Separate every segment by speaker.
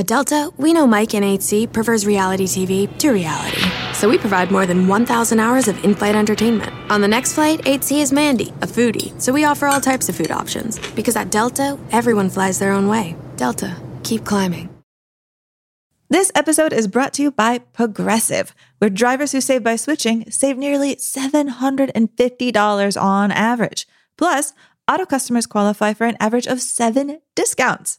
Speaker 1: At Delta, we know Mike in 8C prefers reality TV to reality. So we provide more than 1,000 hours of in flight entertainment. On the next flight, 8C is Mandy, a foodie. So we offer all types of food options. Because at Delta, everyone flies their own way. Delta, keep climbing.
Speaker 2: This episode is brought to you by Progressive, where drivers who save by switching save nearly $750 on average. Plus, auto customers qualify for an average of seven discounts.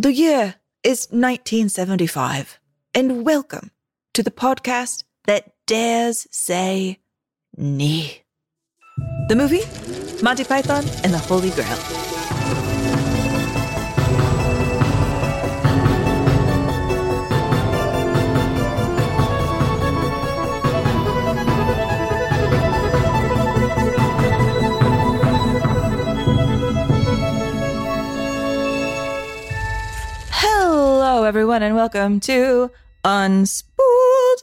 Speaker 2: The year is 1975, and welcome to the podcast that dares say nee. The movie Monty Python and the Holy Grail. Hello, everyone, and welcome to Unspooled.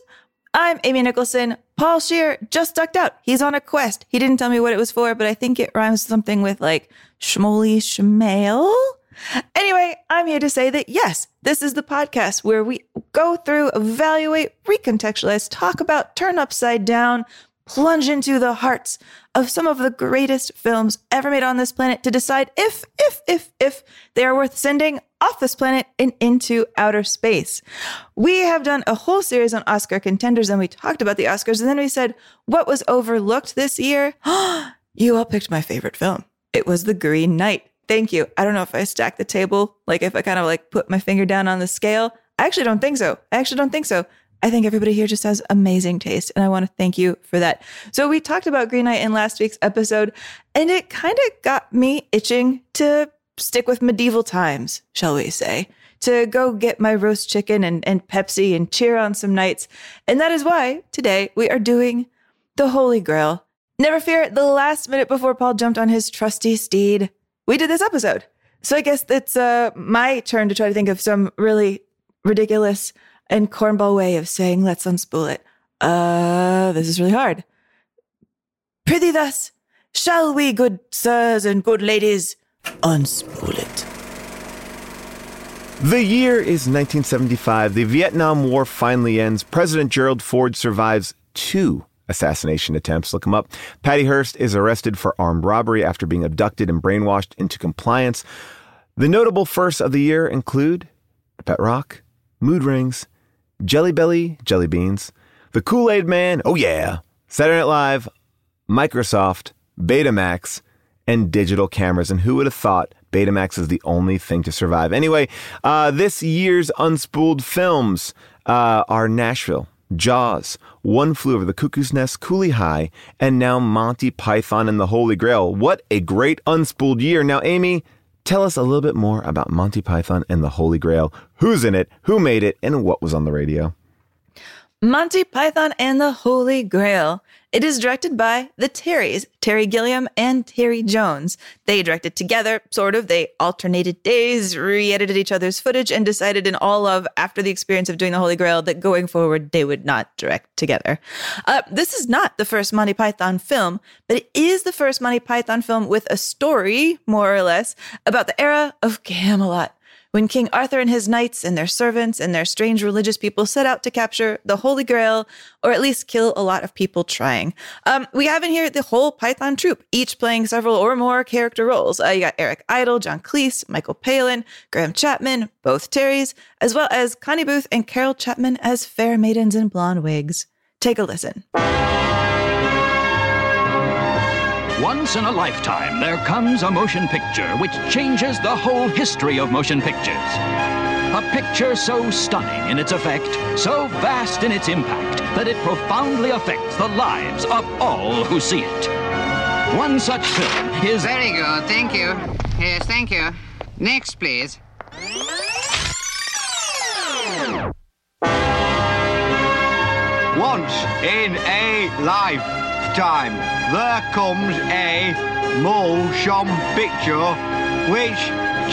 Speaker 2: I'm Amy Nicholson. Paul Scheer just ducked out. He's on a quest. He didn't tell me what it was for, but I think it rhymes something with like Shmoly Shmail. Anyway, I'm here to say that yes, this is the podcast where we go through, evaluate, recontextualize, talk about, turn upside down, plunge into the hearts of some of the greatest films ever made on this planet to decide if, if, if, if they are worth sending off this planet and into outer space. We have done a whole series on Oscar contenders and we talked about the Oscars and then we said, what was overlooked this year? you all picked my favorite film. It was The Green Knight. Thank you. I don't know if I stacked the table, like if I kind of like put my finger down on the scale. I actually don't think so. I actually don't think so. I think everybody here just has amazing taste, and I want to thank you for that. So, we talked about Green Knight in last week's episode, and it kind of got me itching to stick with medieval times, shall we say, to go get my roast chicken and, and Pepsi and cheer on some knights. And that is why today we are doing the Holy Grail. Never fear, the last minute before Paul jumped on his trusty steed, we did this episode. So I guess it's uh, my turn to try to think of some really ridiculous and cornball way of saying let's unspool it. Uh, this is really hard. Prithee thus, shall we, good sirs and good ladies, unspool it?
Speaker 3: The year is 1975. The Vietnam War finally ends. President Gerald Ford survives two assassination attempts. Look him up. Patty Hearst is arrested for armed robbery after being abducted and brainwashed into compliance. The notable firsts of the year include Pet Rock, Mood Rings, Jelly Belly, Jelly Beans, The Kool Aid Man, oh yeah, Saturday Night Live, Microsoft, Betamax, and digital cameras. And who would have thought Betamax is the only thing to survive? Anyway, uh, this year's unspooled films uh, are Nashville, Jaws, One Flew Over the Cuckoo's Nest, Cooley High, and now Monty Python and the Holy Grail. What a great unspooled year. Now, Amy, tell us a little bit more about Monty Python and the Holy Grail. Who's in it? Who made it? And what was on the radio?
Speaker 2: Monty Python and the Holy Grail. It is directed by the Terrys, Terry Gilliam and Terry Jones. They directed together, sort of. They alternated days, re edited each other's footage, and decided in all of, after the experience of doing the Holy Grail, that going forward, they would not direct together. Uh, this is not the first Monty Python film, but it is the first Monty Python film with a story, more or less, about the era of Camelot when King Arthur and his knights and their servants and their strange religious people set out to capture the Holy Grail, or at least kill a lot of people trying. Um, we have in here the whole Python troupe, each playing several or more character roles. Uh, you got Eric Idle, John Cleese, Michael Palin, Graham Chapman, both Terrys, as well as Connie Booth and Carol Chapman as fair maidens in blonde wigs. Take a listen.
Speaker 4: Once in a lifetime, there comes a motion picture which changes the whole history of motion pictures. A picture so stunning in its effect, so vast in its impact, that it profoundly affects the lives of all who see it. One such film is.
Speaker 5: Very good, thank you. Yes, thank you. Next, please.
Speaker 6: Once in a lifetime, there comes a motion picture which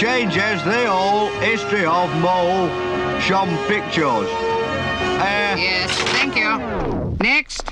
Speaker 6: changes the whole history of motion pictures. Uh,
Speaker 5: Yes, thank you. Next.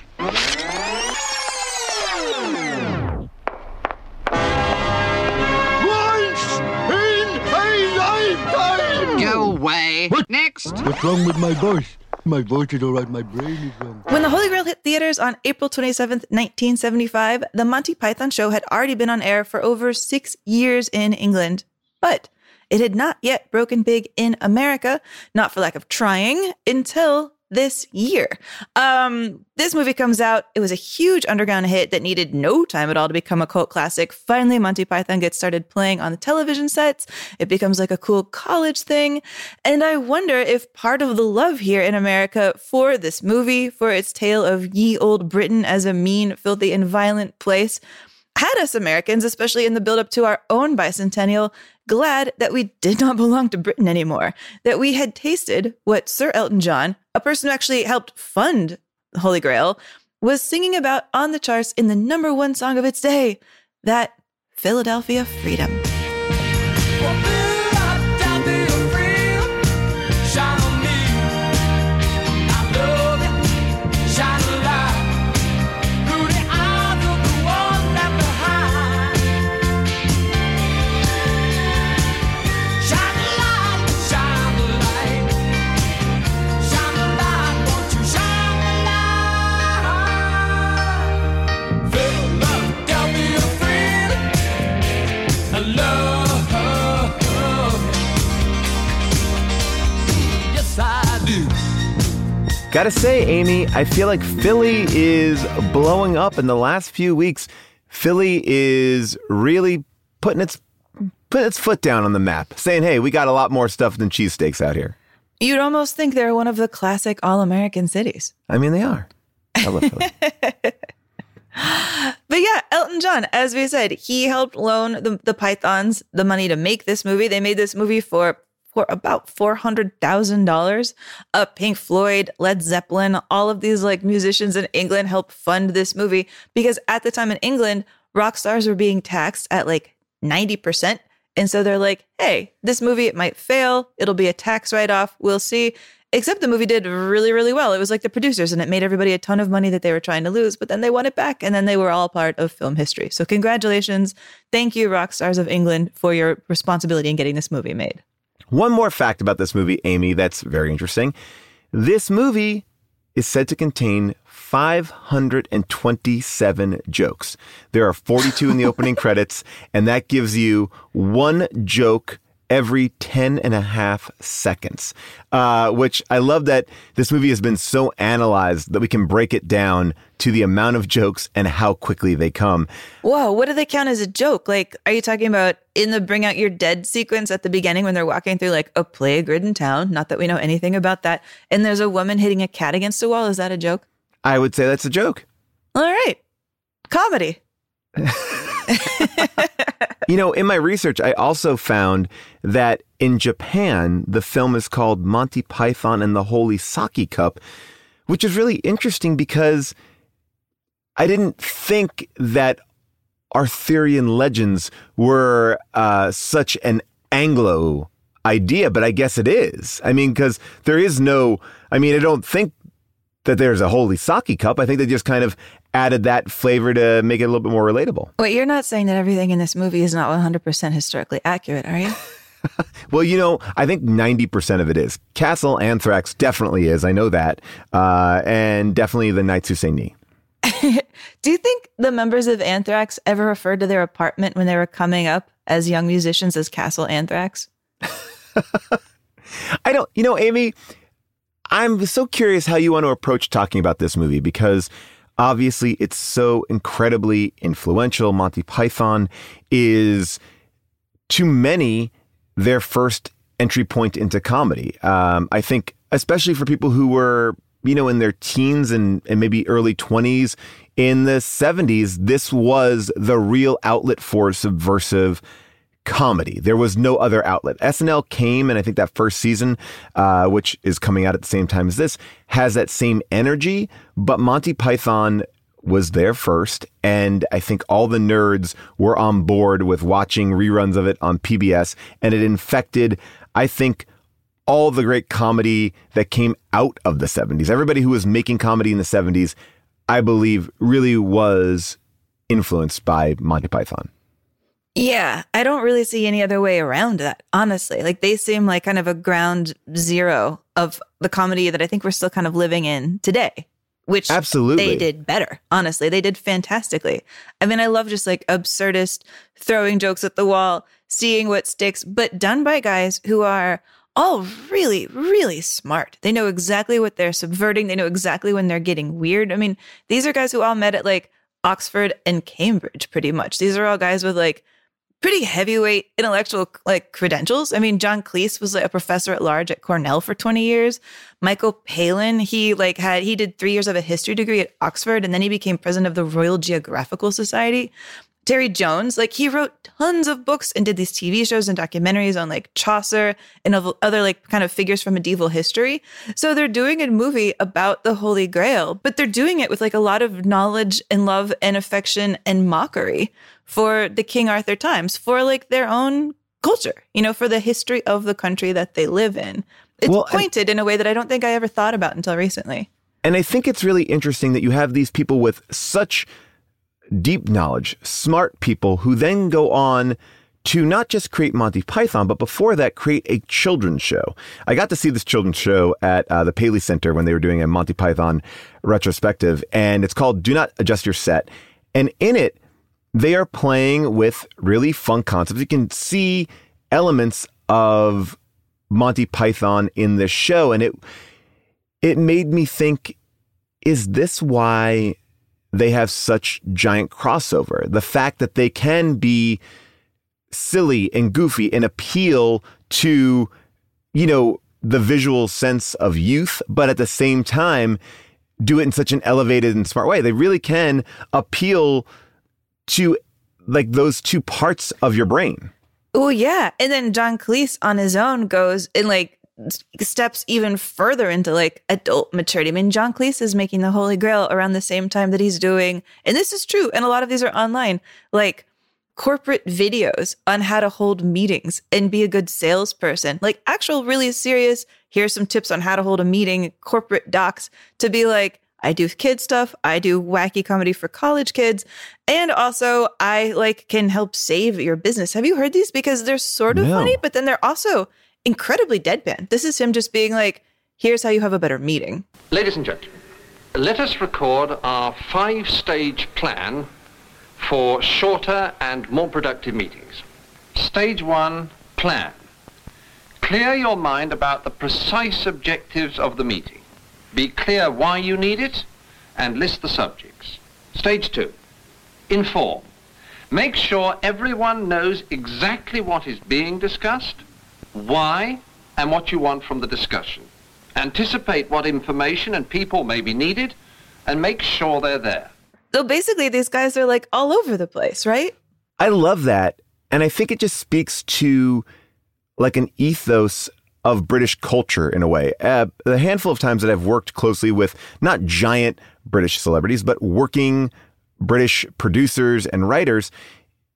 Speaker 6: once in a lifetime!
Speaker 5: Go away. Next.
Speaker 7: What's wrong with my voice? My voice is all right, my brain is wrong.
Speaker 2: When The Holy Grail hit theaters on April 27th, 1975, The Monty Python Show had already been on air for over six years in England. But it had not yet broken big in America, not for lack of trying, until this year. Um, this movie comes out. It was a huge underground hit that needed no time at all to become a cult classic. Finally, Monty Python gets started playing on the television sets. It becomes like a cool college thing. And I wonder if part of the love here in America for this movie, for its tale of ye old Britain as a mean, filthy, and violent place, had us Americans, especially in the build up to our own bicentennial, glad that we did not belong to Britain anymore, that we had tasted what Sir Elton John, a person who actually helped fund the Holy Grail, was singing about on the charts in the number one song of its day that Philadelphia Freedom.
Speaker 3: Gotta say, Amy, I feel like Philly is blowing up in the last few weeks. Philly is really putting its putting its foot down on the map, saying, "Hey, we got a lot more stuff than cheesesteaks out here."
Speaker 2: You'd almost think they're one of the classic all American cities.
Speaker 3: I mean, they are. I love Philly.
Speaker 2: But yeah, Elton John, as we said, he helped loan the, the Pythons the money to make this movie. They made this movie for for about four hundred thousand dollars. Uh, Pink Floyd, Led Zeppelin, all of these like musicians in England helped fund this movie because at the time in England, rock stars were being taxed at like ninety percent. And so they're like, hey, this movie, it might fail. It'll be a tax write off. We'll see. Except the movie did really, really well. It was like the producers and it made everybody a ton of money that they were trying to lose, but then they won it back and then they were all part of film history. So, congratulations. Thank you, rock stars of England, for your responsibility in getting this movie made.
Speaker 3: One more fact about this movie, Amy, that's very interesting. This movie is said to contain 527 jokes. There are 42 in the opening credits, and that gives you one joke every 10 and a half seconds. Uh, which I love that this movie has been so analyzed that we can break it down to the amount of jokes and how quickly they come.
Speaker 2: Whoa, what do they count as a joke? Like, are you talking about in the Bring Out Your Dead sequence at the beginning when they're walking through like a plague ridden town? Not that we know anything about that. And there's a woman hitting a cat against a wall. Is that a joke?
Speaker 3: I would say that's a joke.
Speaker 2: All right. Comedy.
Speaker 3: You know, in my research, I also found that in Japan, the film is called Monty Python and the Holy Sake Cup, which is really interesting because I didn't think that Arthurian legends were uh, such an Anglo idea, but I guess it is. I mean, because there is no, I mean, I don't think that there's a holy sake cup. I think they just kind of added that flavor to make it a little bit more relatable.
Speaker 2: Wait, you're not saying that everything in this movie is not 100% historically accurate, are you?
Speaker 3: Well, you know, I think 90% of it is. Castle Anthrax definitely is. I know that. Uh, and definitely the Knights Who Say Ni.
Speaker 2: Do you think the members of Anthrax ever referred to their apartment when they were coming up as young musicians as Castle Anthrax?
Speaker 3: I don't, you know, Amy, I'm so curious how you want to approach talking about this movie because Obviously, it's so incredibly influential. Monty Python is, to many, their first entry point into comedy. Um, I think, especially for people who were, you know, in their teens and, and maybe early 20s, in the 70s, this was the real outlet for subversive comedy. There was no other outlet. SNL came, and I think that first season, uh, which is coming out at the same time as this, has that same energy. But Monty Python was there first, and I think all the nerds were on board with watching reruns of it on PBS, and it infected, I think, all the great comedy that came out of the 70s. Everybody who was making comedy in the 70s, I believe, really was influenced by Monty Python.
Speaker 2: Yeah, I don't really see any other way around that, honestly. Like they seem like kind of a ground zero of the comedy that I think we're still kind of living in today, which
Speaker 3: Absolutely.
Speaker 2: they did better. Honestly, they did fantastically. I mean, I love just like absurdist throwing jokes at the wall, seeing what sticks, but done by guys who are all really, really smart. They know exactly what they're subverting. They know exactly when they're getting weird. I mean, these are guys who all met at like Oxford and Cambridge, pretty much. These are all guys with like pretty heavyweight intellectual like credentials. I mean, John Cleese was like a professor at large at Cornell for 20 years. Michael Palin, he like had he did 3 years of a history degree at Oxford and then he became president of the Royal Geographical Society. Terry Jones, like he wrote tons of books and did these TV shows and documentaries on like Chaucer and other like kind of figures from medieval history. So they're doing a movie about the Holy Grail, but they're doing it with like a lot of knowledge and love and affection and mockery for the King Arthur times, for like their own culture, you know, for the history of the country that they live in. It's
Speaker 3: Well, and-
Speaker 2: pointed in a way that I don't think I ever thought about until recently.
Speaker 3: And I think it's really interesting that you have these people with such deep knowledge, smart people who then go on to not just create Monty Python, but before that, create a children's show. I got to see this children's show at uh, the Paley Center when they were doing a Monty Python retrospective, and it's called Do Not Adjust Your Set. And in it, they are playing with really fun concepts. You can see elements of Monty Python in this show, and it it made me think is this why they have such giant crossover? The fact that they can be silly and goofy and appeal to, you know, the visual sense of youth, but at the same time, do it in such an elevated and smart way. They really can appeal to like those two parts of your brain.
Speaker 2: Oh yeah, and then John Cleese on his own goes and like steps even further into like adult maturity. I mean, John Cleese is making the Holy Grail around the same time that he's doing, and this is true, and a lot of these are online, like corporate videos on how to hold meetings and be a good salesperson. Like actual really serious, here's some tips on how to hold a meeting, corporate docs to be like, I do kid stuff, I do wacky comedy for college kids, and also I like can help save your business. Have you heard these? Because they're sort of
Speaker 3: No.
Speaker 2: funny, but then they're also incredibly deadpan. This is him just being like, here's how you have a better meeting.
Speaker 8: Ladies and gentlemen, let us record our five-stage plan for shorter and more productive meetings. Stage one, plan. Clear your mind about the precise objectives of the meeting. Be clear why you need it and list the subjects. Stage two, inform. Make sure everyone knows exactly what is being discussed, why, and what you want from the discussion. Anticipate what information and people may be needed and make sure they're there.
Speaker 2: So basically, these guys are like all over the place, right?
Speaker 3: I love that. And I think it just speaks to like an ethos of British culture in a way. Uh, the handful of times that I've worked closely with not giant British celebrities, but working British producers and writers,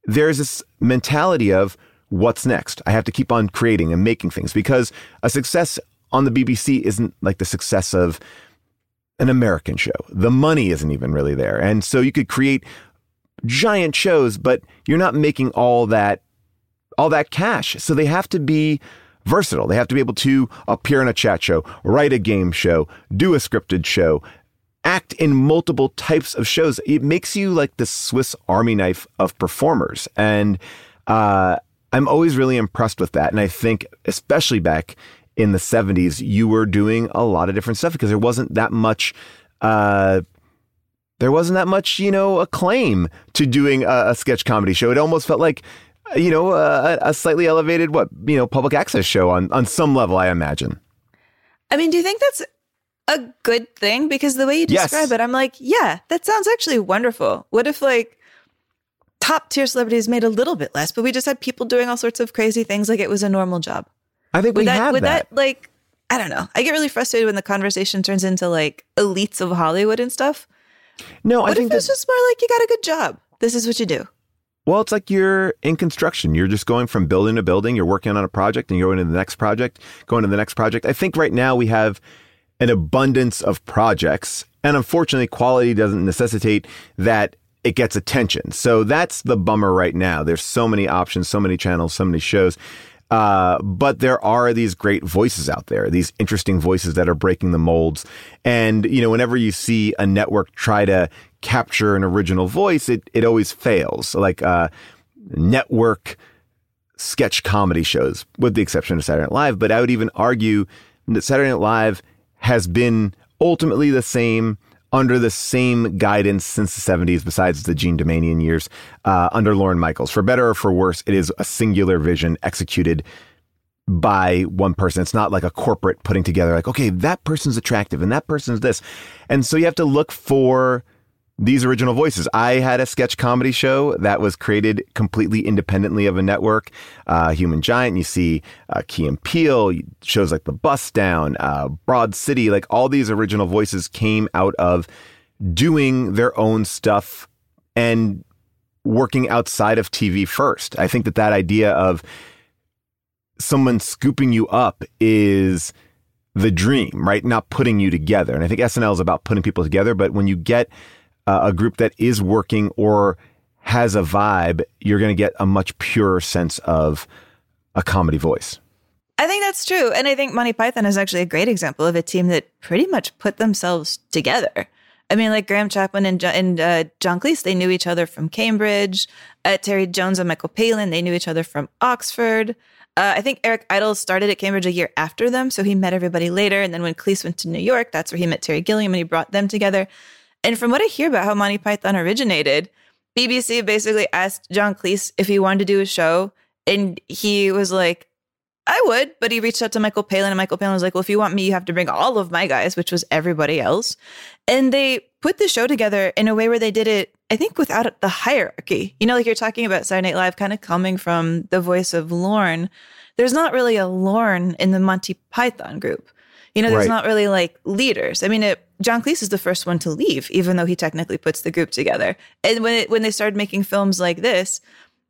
Speaker 3: there's this mentality of what's next? I have to keep on creating and making things because a success on the BBC isn't like the success of an American show. The money isn't even really there. And so you could create giant shows, but you're not making all that all that cash. So they have to be versatile. They have to be able to appear in a chat show, write a game show, do a scripted show, act in multiple types of shows. It makes you like the Swiss Army knife of performers. And uh, I'm always really impressed with that. And I think, especially back in the 70s, you were doing a lot of different stuff because there wasn't that much. Uh, there wasn't that much, you know, acclaim to doing a, a sketch comedy show. It almost felt like, you know, a, a slightly elevated, what, you know, public access show on, on some level, I imagine.
Speaker 2: I mean, do you think that's a good thing? Because the way you
Speaker 3: Yes.
Speaker 2: describe it, I'm like, yeah, that sounds actually wonderful. What if like top tier celebrities made a little bit less, but we just had people doing all sorts of crazy things like it was a normal job?
Speaker 3: I think
Speaker 2: Would
Speaker 3: we
Speaker 2: that
Speaker 3: have
Speaker 2: would
Speaker 3: that.
Speaker 2: that like I don't know. I get really frustrated when the conversation turns into like elites of Hollywood and stuff.
Speaker 3: No, I think
Speaker 2: it's just more like you got a good job? This is what you do.
Speaker 3: Well, it's like you're in construction. You're just going from building to building. You're working on a project and you're going to the next project, going to the next project. I think right now we have an abundance of projects. And unfortunately, quality doesn't necessitate that it gets attention. So that's the bummer right now. There's so many options, so many channels, so many shows. Uh, but there are these great voices out there, these interesting voices that are breaking the molds. And, you know, whenever you see a network try to capture an original voice, it, it always fails. Like, uh, network sketch comedy shows, with the exception of Saturday Night Live. But I would even argue that Saturday Night Live has been ultimately the same under the same guidance since the 70s, besides the Jean Doumanian years, uh, under Lorne Michaels. For better or for worse, it is a singular vision executed by one person. It's not like a corporate putting together, like, okay, that person's attractive and that person's this. And so you have to look for these original voices. I had a sketch comedy show that was created completely independently of a network, uh, Human Giant. You see uh, Key and Peele, shows like The Bus Down, uh, Broad City, like all these original voices came out of doing their own stuff and working outside of TV first. I think that that idea of someone scooping you up is the dream, right? Not putting you together. And I think SNL is about putting people together. But when you get uh, a group that is working or has a vibe, you're going to get a much purer sense of a comedy voice.
Speaker 2: I think that's true. And I think Monty Python is actually a great example of a team that pretty much put themselves together. I mean, like Graham Chapman and, and uh, John Cleese, they knew each other from Cambridge. Uh, Terry Jones and Michael Palin, they knew each other from Oxford. Uh, I think Eric Idle started at Cambridge a year after them, so he met everybody later. And then when Cleese went to New York, that's where he met Terry Gilliam and he brought them together. And from what I hear about how Monty Python originated, BBC basically asked John Cleese if he wanted to do a show, and he was like, I would, but he reached out to Michael Palin, and Michael Palin was like, Well, if you want me, you have to bring all of my guys, which was everybody else. And they put the show together in a way where they did it, I think, without the hierarchy. You know, like you're talking about Saturday Night Live kind of coming from the voice of Lorne. There's not really a Lorne in the Monty Python group. You know, there's
Speaker 9: Right.
Speaker 2: not really like leaders. I mean, it, John Cleese is the first one to leave, even though he technically puts the group together. And when it, when they started making films like this,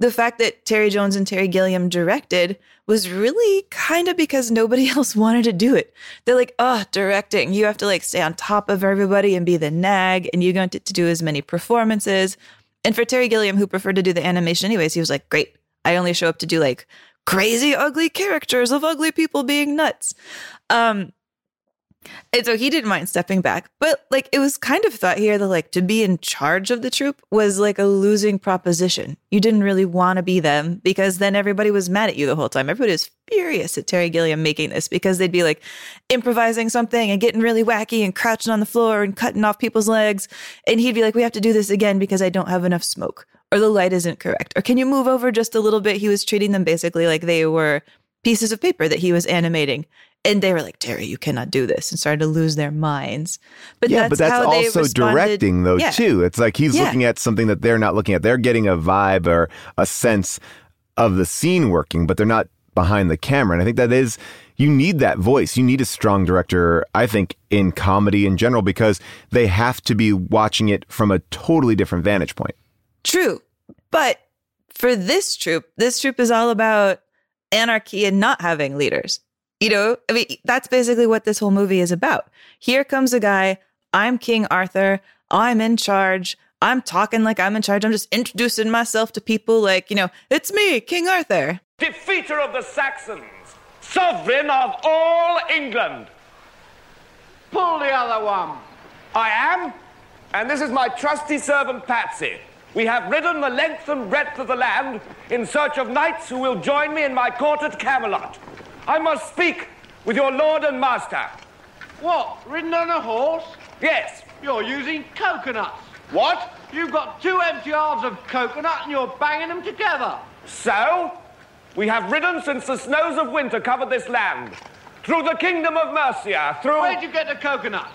Speaker 2: the fact that Terry Jones and Terry Gilliam directed was really kind of because nobody else wanted to do it. They're like, oh, directing, you have to like stay on top of everybody and be the nag, and you don't get to do as many performances. And for Terry Gilliam, who preferred to do the animation anyways, he was like, great, I only show up to do like crazy, ugly characters of ugly people being nuts. Um, and so he didn't mind stepping back, but like it was kind of thought here that like to be in charge of the troupe was like a losing proposition. You didn't really want to be them because then everybody was mad at you the whole time. Everybody was furious at Terry Gilliam making this because they'd be like improvising something and getting really wacky and crouching on the floor and cutting off people's legs. And he'd be like, we have to do this again because I don't have enough smoke or the light isn't correct. Or can you move over just a little bit? He was treating them basically like they were pieces of paper that he was animating. And they were like, Terry, you cannot do this, and started to lose their minds. But
Speaker 3: yeah,
Speaker 2: that's
Speaker 3: but that's
Speaker 2: how
Speaker 3: also directing, though,
Speaker 2: Yeah.
Speaker 3: too. It's like he's
Speaker 2: Yeah.
Speaker 3: looking at something that they're not looking at. They're getting a vibe or a sense of the scene working, but they're not behind the camera. And I think that is, you need that voice. You need a strong director, I think, in comedy in general, because they have to be watching it from a totally different vantage point.
Speaker 2: True. But for this troupe, this troupe is all about anarchy and not having leaders. You know, I mean, that's basically what this whole movie is about. Here comes a guy, I'm King Arthur, I'm in charge. I'm talking like I'm in charge. I'm just introducing myself to people like, you know, it's me, King Arthur.
Speaker 10: defeater of the Saxons, sovereign of all England. Pull the other one. I am, and this is my trusty servant Patsy. We have ridden the length and breadth of the land in search of knights who will join me in my court at Camelot. I must speak with your lord and master.
Speaker 11: What? Ridden on a horse?
Speaker 10: Yes.
Speaker 11: You're using coconuts.
Speaker 10: What?
Speaker 6: You've got two empty halves of coconut and you're banging them together.
Speaker 10: So, we have ridden since the snows of winter covered this land. Through the kingdom of Mercia, through...
Speaker 6: Where'd you get the coconuts?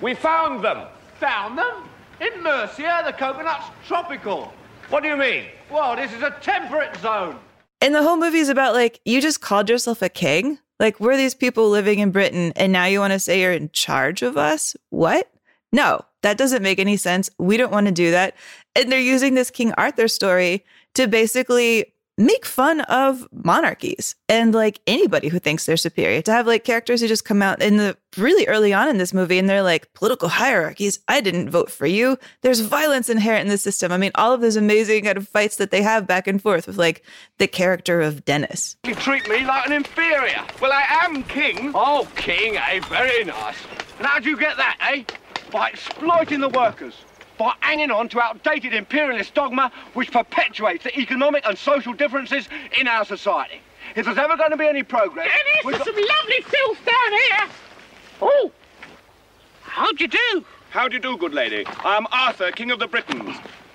Speaker 10: We found them.
Speaker 6: Found them? In Mercia, the coconut's tropical.
Speaker 10: What do you mean?
Speaker 6: Well, this is a temperate zone.
Speaker 2: And the whole movie is about like, you just called yourself a king? Like, we're these people living in Britain, and now you want to say you're in charge of us? What? No, that doesn't make any sense. We don't want to do that. And they're using this King Arthur story to basically make fun of monarchies and like anybody who thinks they're superior to have like characters who just come out in the really early on in this movie and they're like political hierarchies i didn't vote for you there's violence inherent in the system i mean all of those amazing kind of fights that they have back and forth with like the character of dennis
Speaker 10: You treat me like an inferior. Well, I am king. Oh, king, eh? Very nice. And how'd you get that, eh? By exploiting the workers. By hanging on to outdated imperialist dogma which perpetuates the economic and social differences in our society. If there's ever going to be any progress...
Speaker 9: Dennis,
Speaker 10: we've
Speaker 9: there's
Speaker 10: got-
Speaker 9: some lovely filth down here. Oh, how'd you do?
Speaker 10: How do you do, good lady? I'm Arthur, King of the Britons.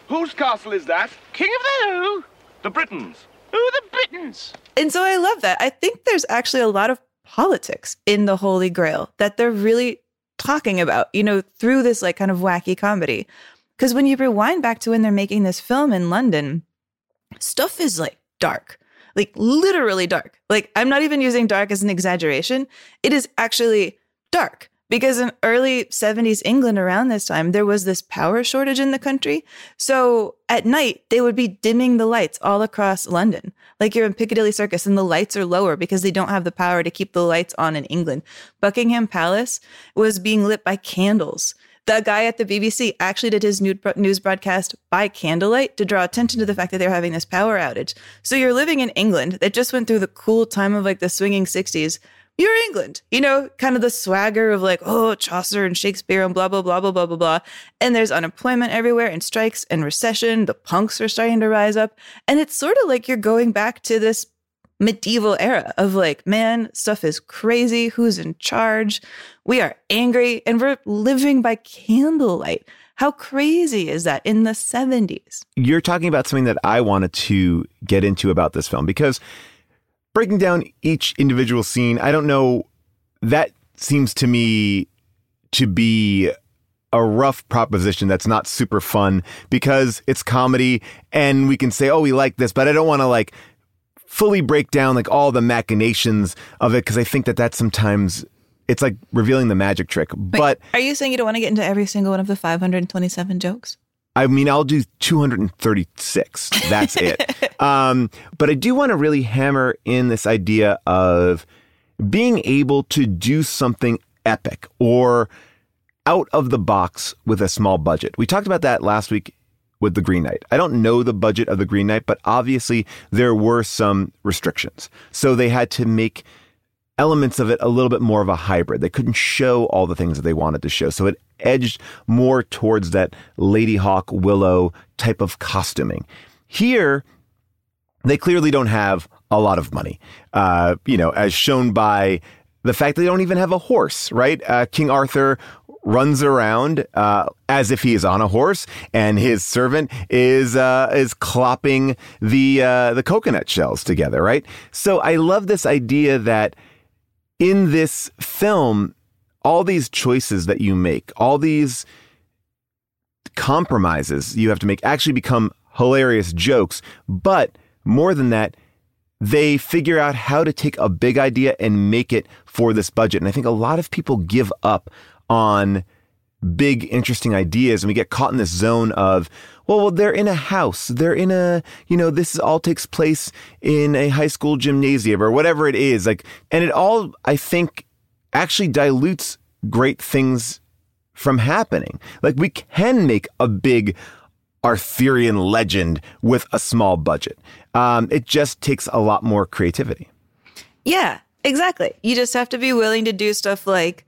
Speaker 10: Whose castle is that?
Speaker 9: King of the who?
Speaker 10: The Britons.
Speaker 9: Who the Britons?
Speaker 2: And so I love that. I think there's actually a lot of politics in the Holy Grail that they're really talking about, you know, through this like kind of wacky comedy. Because when you rewind back to when they're making this film in London, stuff is like dark, like literally dark. Like I'm not even using dark as an exaggeration. It is actually dark because in early 70s England around this time, there was this power shortage in the country. So at night, they would be dimming the lights all across London. Like you're in Piccadilly Circus and the lights are lower because they don't have the power to keep the lights on in England. Buckingham Palace was being lit by candles. The guy at the BBC actually did his news broadcast by candlelight to draw attention to the fact that they're having this power outage. So you're living in England that just went through the cool time of like the swinging 60s. You're England, you know, kind of the swagger of like, oh, Chaucer and Shakespeare and blah, blah, blah, blah, blah, blah, blah. And there's unemployment everywhere and strikes and recession. The punks are starting to rise up. And it's sort of like you're going back to this medieval era of like, man, stuff is crazy. Who's in charge? We are angry and we're living by candlelight. How crazy is that in the 70s?
Speaker 3: You're talking about something that I wanted to get into about this film because breaking down each individual scene, I don't know, that seems to me to be a rough proposition that's not super fun because it's comedy and we can say, oh, we like this, but I don't want to like fully break down like all the machinations of it because I think that that's sometimes it's like revealing the magic trick.
Speaker 2: Wait,
Speaker 3: but
Speaker 2: are you saying you don't want to get into every single one of the 527 jokes?
Speaker 3: I mean, I'll do 236. That's it. um, but I do want to really hammer in this idea of being able to do something epic or out of the box with a small budget. We talked about that last week with the Green Knight. I don't know the budget of the Green Knight, but obviously there were some restrictions. So they had to make elements of it a little bit more of a hybrid. They couldn't show all the things that they wanted to show. So it edged more towards that Ladyhawke Willow type of costuming. Here, they clearly don't have a lot of money, uh, you know, as shown by the fact they don't even have a horse, right? Uh, King Arthur runs around uh, as if he is on a horse, and his servant is uh, is clopping the uh, the coconut shells together, right? So I love this idea that in this film, all these choices that you make, all these compromises you have to make actually become hilarious jokes. But more than that, they figure out how to take a big idea and make it for this budget. And I think a lot of people give up on big, interesting ideas and we get caught in this zone of, well, well, they're in a house. They're in a, you know, this all takes place in a high school gymnasium or whatever it is. Like, and it all, I think, actually dilutes great things from happening. Like, we can make a big Arthurian legend with a small budget. Um, it just takes a lot more creativity.
Speaker 2: Yeah, exactly. You just have to be willing to do stuff like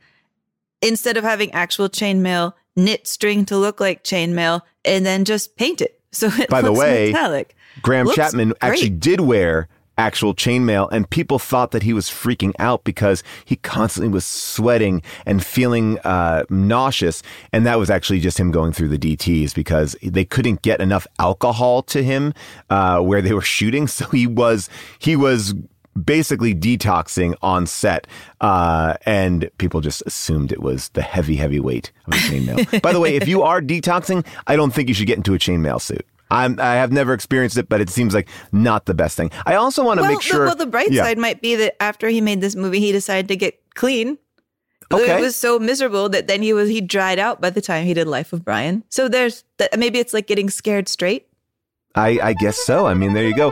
Speaker 2: instead of having actual chainmail, knit string to look like chainmail, and then just paint it. So it
Speaker 3: By the way,
Speaker 2: metallic.
Speaker 3: Graham
Speaker 2: Looks
Speaker 3: Chapman
Speaker 2: great.
Speaker 3: actually did wear actual chainmail, and people thought that he was freaking out because he constantly was sweating and feeling uh, nauseous, and that was actually just him going through the DTS because they couldn't get enough alcohol to him uh, where they were shooting, so he was he was basically detoxing on set, uh, and people just assumed it was the heavy, heavy weight of a chainmail. By the way, if you are detoxing, I don't think you should get into a chainmail suit. I'm, I have never experienced it, but it seems like not the best thing. I also want to
Speaker 2: well,
Speaker 3: make sure.
Speaker 2: The, well, the bright
Speaker 3: Yeah.
Speaker 2: side might be that after he made this movie, he decided to get clean.
Speaker 3: Okay.
Speaker 2: It was so miserable that then he was he dried out by the time he did Life of Brian. So there's that. Maybe it's like getting scared straight.
Speaker 3: I, I guess so. I mean, there you go.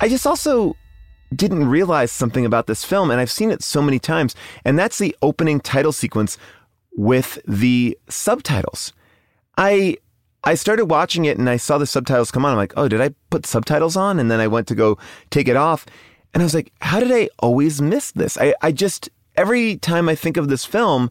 Speaker 3: I just also didn't realize something about this film, and I've seen it so many times, and that's the opening title sequence with the subtitles. I I started watching it and I saw the subtitles come on. I'm like, oh, did I put subtitles on? And then I went to go take it off, and I was like, how did I always miss this? I, I just every time I think of this film,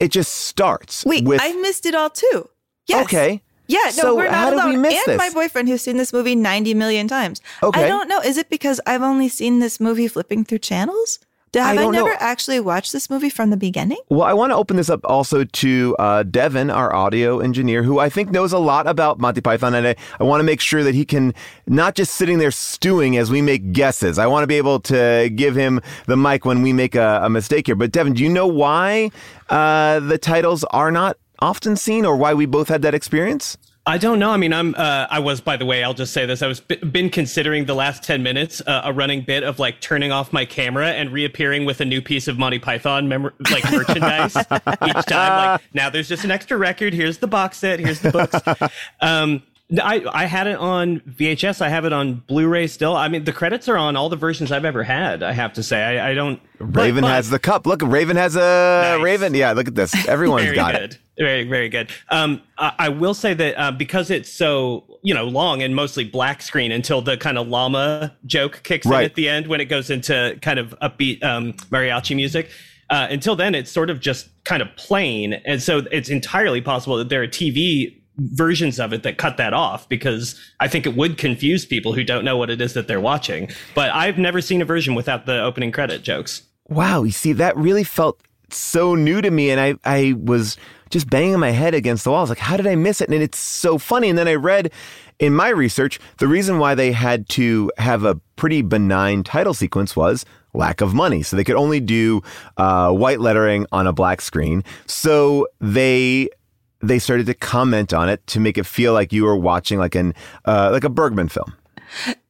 Speaker 3: it just starts.
Speaker 2: Wait,
Speaker 3: with
Speaker 2: I missed it all too. Yes.
Speaker 3: okay.
Speaker 2: Yeah, no,
Speaker 3: So
Speaker 2: we're not alone.
Speaker 3: we miss
Speaker 2: and
Speaker 3: this?
Speaker 2: my boyfriend, who's seen this movie 90 million times.
Speaker 3: Okay.
Speaker 2: I don't know. Is it because I've only seen this movie flipping through channels? Did,
Speaker 3: I
Speaker 2: have I, never
Speaker 3: know.
Speaker 2: actually watched this movie from the beginning?
Speaker 3: Well, I want to open this up also to uh, Devin, our audio engineer, who I think knows a lot about Monty Python, and I, I want to make sure that he can not just sitting there stewing as we make guesses. I want to be able to give him the mic when we make a, a mistake here. But Devin, do you know why uh, the titles are not often seen, or why we both had that experience?
Speaker 12: I don't know. I mean, I'm. Uh, I was, by the way. I'll just say this. I was b- been considering the last ten minutes uh, a running bit of like turning off my camera and reappearing with a new piece of Monty Python mem- like merchandise each time. Like now, there's just an extra record. Here's the box set. Here's the books. Um, I I had it on VHS. I have it on Blu-ray still. I mean, the credits are on all the versions I've ever had. I have to say. I, I don't.
Speaker 3: Raven
Speaker 12: but-
Speaker 3: has the cup. Look, Raven has a
Speaker 12: Nice.
Speaker 3: Raven. Yeah, look at this. Everyone's
Speaker 12: very
Speaker 3: got
Speaker 12: good.
Speaker 3: it.
Speaker 12: Very, very good. Um, I, I will say that uh, because it's so you know long and mostly black screen until the kind of llama joke kicks
Speaker 3: Right.
Speaker 12: in at the end when it goes into kind of upbeat um, mariachi music. Uh, until then, it's sort of just kind of plain, and so it's entirely possible that there are TV versions of it that cut that off because I think it would confuse people who don't know what it is that they're watching. But I've never seen a version without the opening credit jokes.
Speaker 3: Wow, you see, that really felt so new to me, and I I was just banging my head against the wall. I was like, how did I miss it? And it's so funny. And then I read in my research the reason why they had to have a pretty benign title sequence was lack of money. So they could only do uh, white lettering on a black screen. So they they started to comment on it to make it feel like you were watching like an uh, like a Bergman film.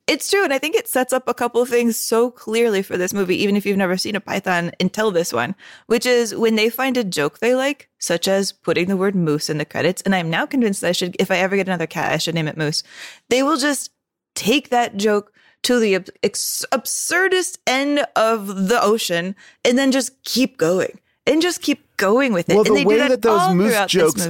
Speaker 2: It's true. And I think it sets up a couple of things so clearly for this movie, even if you've never seen a Python until this one, which is when they find a joke they like, such as putting the word moose in the credits. And I'm now convinced that I should, if I ever get another cat, I should name it Moose. They will just take that joke to the ab- ex- absurdist end of the ocean and then just keep going and just keep going with it.
Speaker 3: Well,
Speaker 2: and
Speaker 3: the
Speaker 2: they
Speaker 3: way
Speaker 2: that,
Speaker 3: that those moose jokes.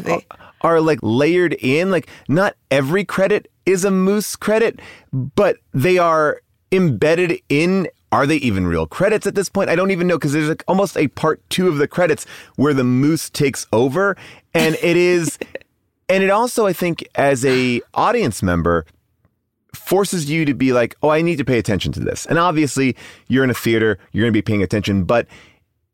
Speaker 3: Are, like layered in, like not every credit is a moose credit, but they are embedded in. Are they even real credits at this point? I don't even know because there's like almost a part two of the credits where the moose takes over, and it is, and it also I think as a audience member forces you to be like, oh, I need to pay attention to this. And obviously, you're in a theater, you're going to be paying attention, but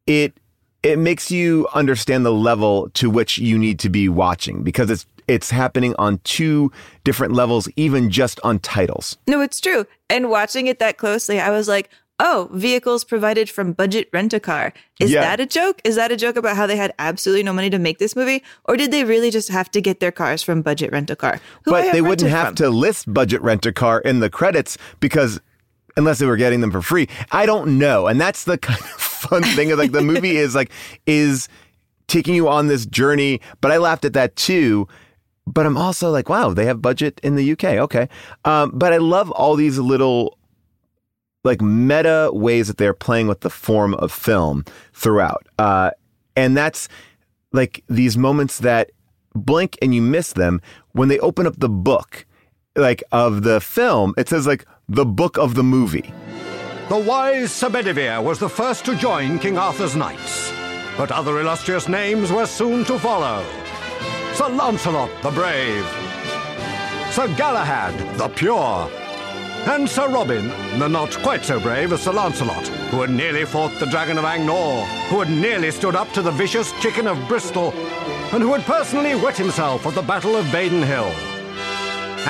Speaker 3: it it makes you understand the level to which you need to be watching because it's it's happening on two different levels, even just on titles.
Speaker 2: No, it's true. And watching it that closely, I was like, oh, vehicles provided from budget rent a car. Is
Speaker 3: Yeah.
Speaker 2: that a joke? Is that a joke about how they had absolutely no money to make this movie? Or did they really just have to get their cars from budget rent a car?
Speaker 3: But they wouldn't have
Speaker 2: from.
Speaker 3: to list budget rent a car in the credits because unless they were getting them for free. I don't know. And that's the kind of fun thing of like the movie is like is taking you on this journey, but I laughed at that too. But I'm also like, wow, they have budget in the UK. Okay. Um, but I love all these little like meta ways that they're playing with the form of film throughout. Uh, and that's like these moments that blink and you miss them when they open up the book like of the film. It says like the book of the movie.
Speaker 13: The wise Sir Bedivere was the first to join King Arthur's knights, but other illustrious names were soon to follow. Sir Lancelot the Brave, Sir Galahad the Pure, and Sir Robin, the not quite so brave as Sir Lancelot, who had nearly fought the Dragon of Angnor, who had nearly stood up to the vicious Chicken of Bristol, and who had personally wet himself at the Battle of Badon Hill.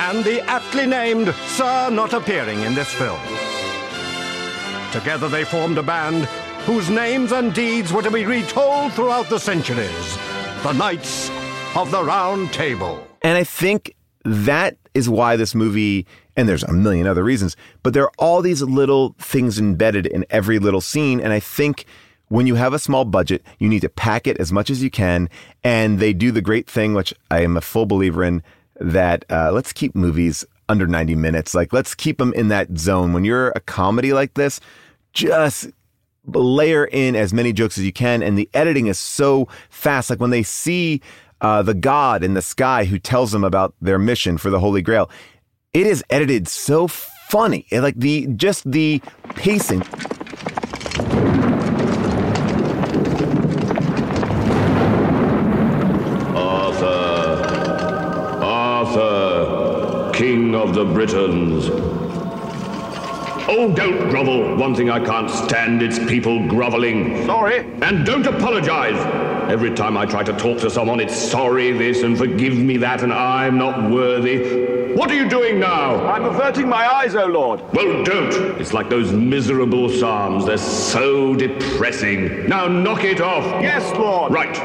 Speaker 13: And the aptly named Sir not appearing in this film. Together they formed a band whose names and deeds were to be retold throughout the centuries. The Knights of the Round Table.
Speaker 3: And I think that is why this movie, and there's a million other reasons, but there are all these little things embedded in every little scene. And I think when you have a small budget, you need to pack it as much as you can. And they do the great thing, which I am a full believer in, that uh, let's keep movies under 90 minutes. Like, let's keep them in that zone. When you're a comedy like this, just layer in as many jokes as you can. And the editing is so fast. Like when they see uh, the god in the sky who tells them about their mission for the Holy Grail, it is edited so funny. Like the just the pacing.
Speaker 14: King of the Britons. Oh, don't grovel. One thing I can't stand, it's people groveling.
Speaker 10: Sorry.
Speaker 14: And don't apologize. Every time I try to talk to someone, it's sorry this and forgive me that, and I'm not worthy. What are you doing now?
Speaker 10: I'm averting my eyes, O Lord.
Speaker 14: Well, don't. It's like those miserable psalms. They're so depressing. Now knock it off.
Speaker 10: Yes, Lord.
Speaker 14: Right.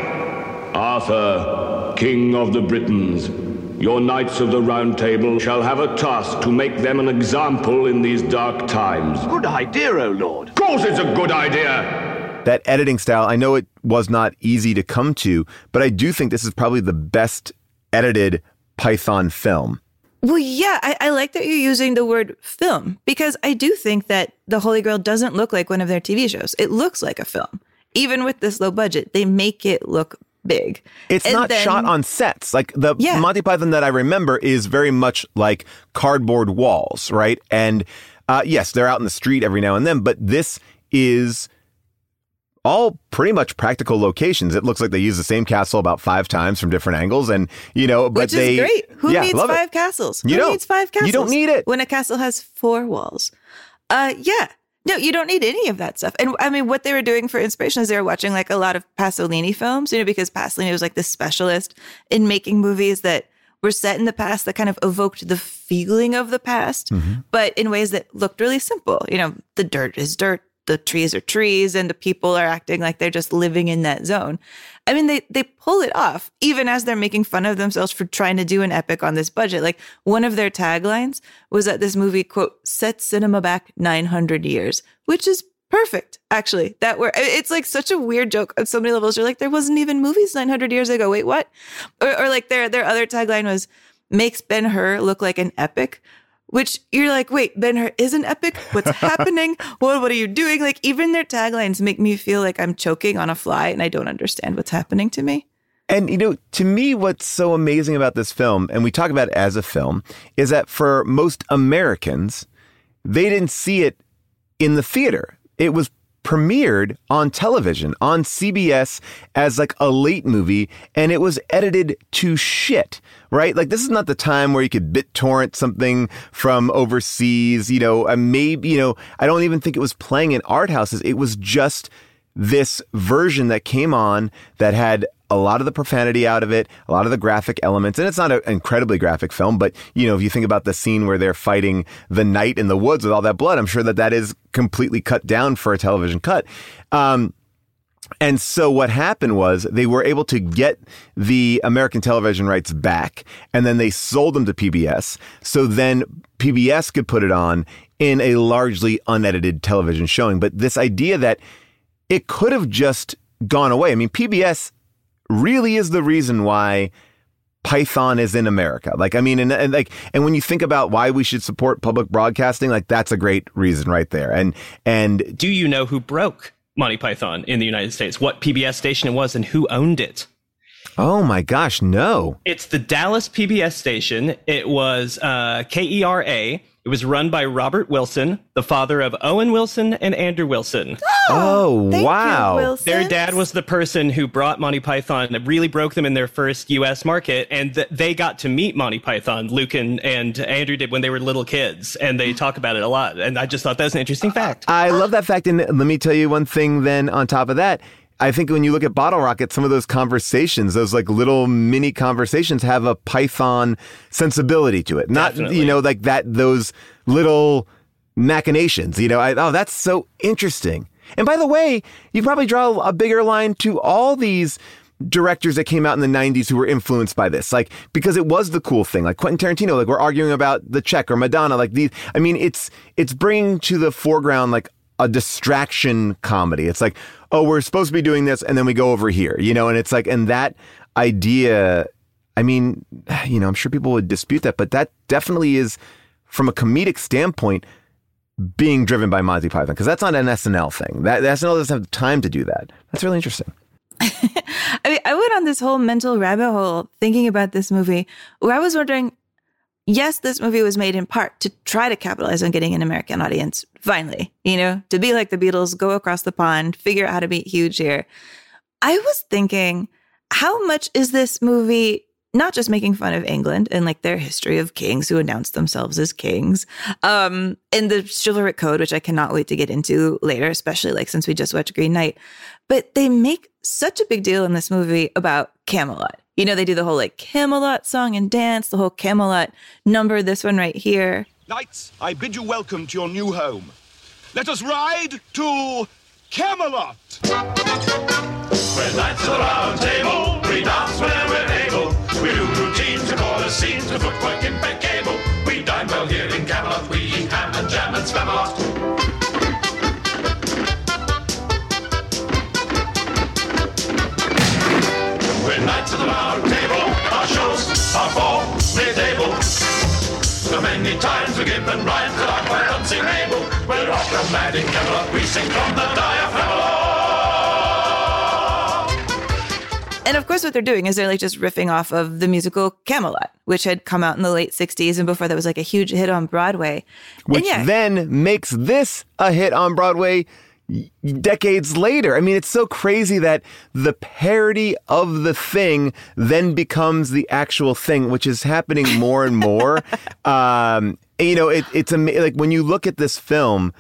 Speaker 14: Arthur, King of the Britons, your knights of the Round Table shall have a task to make them an example in these dark times.
Speaker 10: Good idea, O Lord.
Speaker 14: Of course it's a good idea.
Speaker 3: That editing style, I know it was not easy to come to, but I do think this is probably the best edited Python film.
Speaker 2: Well, yeah, I, I like that you're using the word film because I do think that The Holy Grail doesn't look like one of their TV shows. It looks like a film. Even with this low budget, they make it look big.
Speaker 3: It's
Speaker 2: And
Speaker 3: not
Speaker 2: then-
Speaker 3: shot on sets. Like the
Speaker 2: Yeah.
Speaker 3: Monty Python that I remember is very much like cardboard walls, right? And uh, yes, they're out in the street every now and then, but this is all pretty much practical locations. It looks like they use the same castle about five times from different angles, and you know, but
Speaker 2: Which
Speaker 3: they
Speaker 2: great. Who
Speaker 3: yeah,
Speaker 2: needs
Speaker 3: love it.
Speaker 2: five castles?
Speaker 3: You
Speaker 2: Who
Speaker 3: don't.
Speaker 2: needs five castles?
Speaker 3: You don't need it.
Speaker 2: when a castle has four walls. Uh, yeah. No, you don't need any of that stuff. And I mean, what they were doing for inspiration is they were watching like a lot of Pasolini films, you know, because Pasolini was like the specialist in making movies that were set in the past that kind of evoked the feeling of the past,
Speaker 3: Mm-hmm.
Speaker 2: but in ways that looked really simple. You know, the dirt is dirt, the trees are trees, and the people are acting like they're just living in that zone. I mean, they they pull it off, even as they're making fun of themselves for trying to do an epic on this budget. Like one of their taglines was that this movie, quote, set cinema back 900 years, which is perfect, actually. That were it's like such a weird joke on so many levels. You're like, there wasn't even movies 900 years ago. Wait, what? Or, or like their their other tagline was makes Ben Hur look like an epic. Which you're like, wait, Ben Hur is an epic? What's happening? What what are you doing? Like even their taglines make me feel like I'm choking on a fly and I don't understand what's happening to me.
Speaker 3: And you know, to me, what's so amazing about this film, and we talk about it as a film, is that for most Americans, they didn't see it in the theater. It was premiered on television on CBS as like a late movie and it was edited to shit, right? Like this is not the time where you could BitTorrent something from overseas, you know, maybe, you know, I don't even think it was playing in art houses. It was just this version that came on that had a lot of the profanity out of it, a lot of the graphic elements, and it's not an incredibly graphic film, but you know, if you think about the scene where they're fighting the knight in the woods with all that blood, I'm sure that that is completely cut down for a television cut. Um, and so what happened was they were able to get the American television rights back and then they sold them to PBS. So then PBS could put it on in a largely unedited television showing. But this idea that it could have just gone away. I mean, PBS really is the reason why Python is in America. Like, I mean, and, and, like, and when you think about why we should support public broadcasting, like that's a great reason right there. And, and
Speaker 12: do you know who broke Monty Python in the United States? What PBS station it was and who owned it?
Speaker 3: Oh my gosh, no.
Speaker 12: It's the Dallas PBS station. It was uh, KERA. It was run by Robert Wilson, the father of Owen Wilson and Andrew Wilson.
Speaker 3: Oh,
Speaker 2: oh Thank
Speaker 3: wow.
Speaker 2: Wilson.
Speaker 12: Their dad was the person who brought Monty Python, that really broke them in their first U.S. market, and th- they got to meet Monty Python. Luke and, and Andrew did when they were little kids, and they talk about it a lot. And I just thought that was an interesting fact.
Speaker 3: I love that fact. And let me tell you one thing then on top of that. I think when you look at Bottle Rocket, some of those conversations, those like little mini conversations have a Python sensibility to it. Not,
Speaker 12: Definitely.
Speaker 3: you know, like that, those little machinations, you know, I, oh, that's so interesting. And by the way, you probably draw a bigger line to all these directors that came out in the 90s who were influenced by this like because it was the cool thing like Quentin Tarantino like we're arguing about the check or Madonna like these I mean it's it's bringing to the foreground like a distraction comedy it's like oh we're supposed to be doing this and then we go over here you know and it's like and that idea I mean you know I'm sure people would dispute that but that definitely is from a comedic standpoint being driven by Monty Python because that's not an SNL thing. That SNL doesn't have time to do that. That's really interesting.
Speaker 2: I mean, I went on this whole mental rabbit hole thinking about this movie where I was wondering yes, this movie was made in part to try to capitalize on getting an American audience, finally, you know, to be like the Beatles, go across the pond, figure out how to be huge here. I was thinking, how much is this movie not just making fun of England and like their history of kings who announced themselves as kings, um, and the chivalric code, which I cannot wait to get into later, especially like since we just watched Green Knight. But they make such a big deal in this movie about Camelot. You know, they do the whole like Camelot song and dance, the whole Camelot number, this one right here.
Speaker 15: Knights, I bid you welcome to your new home. Let us ride to Camelot.
Speaker 16: We're knights of the round table. We dance whenever we're able. We do routines, we call the scenes, to footwork impeccable. We dine well here in Camelot. We eat ham and jam and spam knights round table. Our shows are for mid-table. So many times we're given rhymes that are quite unsingable. We're opera mad in Camelot. We sing from the diaphragm.
Speaker 2: And of course, what they're doing is they're like just riffing off of the musical Camelot, which had come out in the late 60s. And before that was like a huge hit on Broadway.
Speaker 3: Which
Speaker 2: yeah,
Speaker 3: then makes this a hit on Broadway y- decades later. I mean, it's so crazy that the parody of the thing then becomes the actual thing, which is happening more and more. um, you know, it, it's ama- like when you look at this film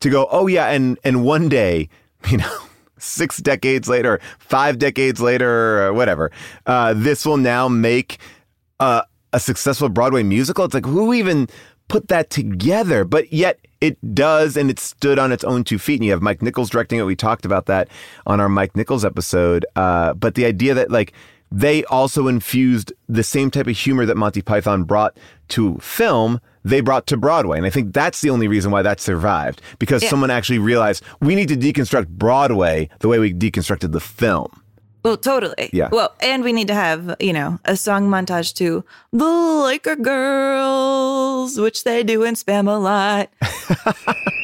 Speaker 3: to go, oh yeah, and and one day, you know. Six decades later, five decades later, whatever, uh, this will now make uh, a successful Broadway musical. It's like who even put that together? But yet it does, and it stood on its own two feet. And you have Mike Nichols directing it. We talked about that on our Mike Nichols episode. Uh, but the idea that like they also infused the same type of humor that Monty Python brought to film. They brought to Broadway. And I think that's the only reason why that survived because
Speaker 2: Yeah.
Speaker 3: someone actually realized we need to deconstruct Broadway the way we deconstructed the film.
Speaker 2: Well, totally.
Speaker 3: Yeah.
Speaker 2: Well, and we need to have, you know, a song montage to the Laker Girls, which they do in Spamalot.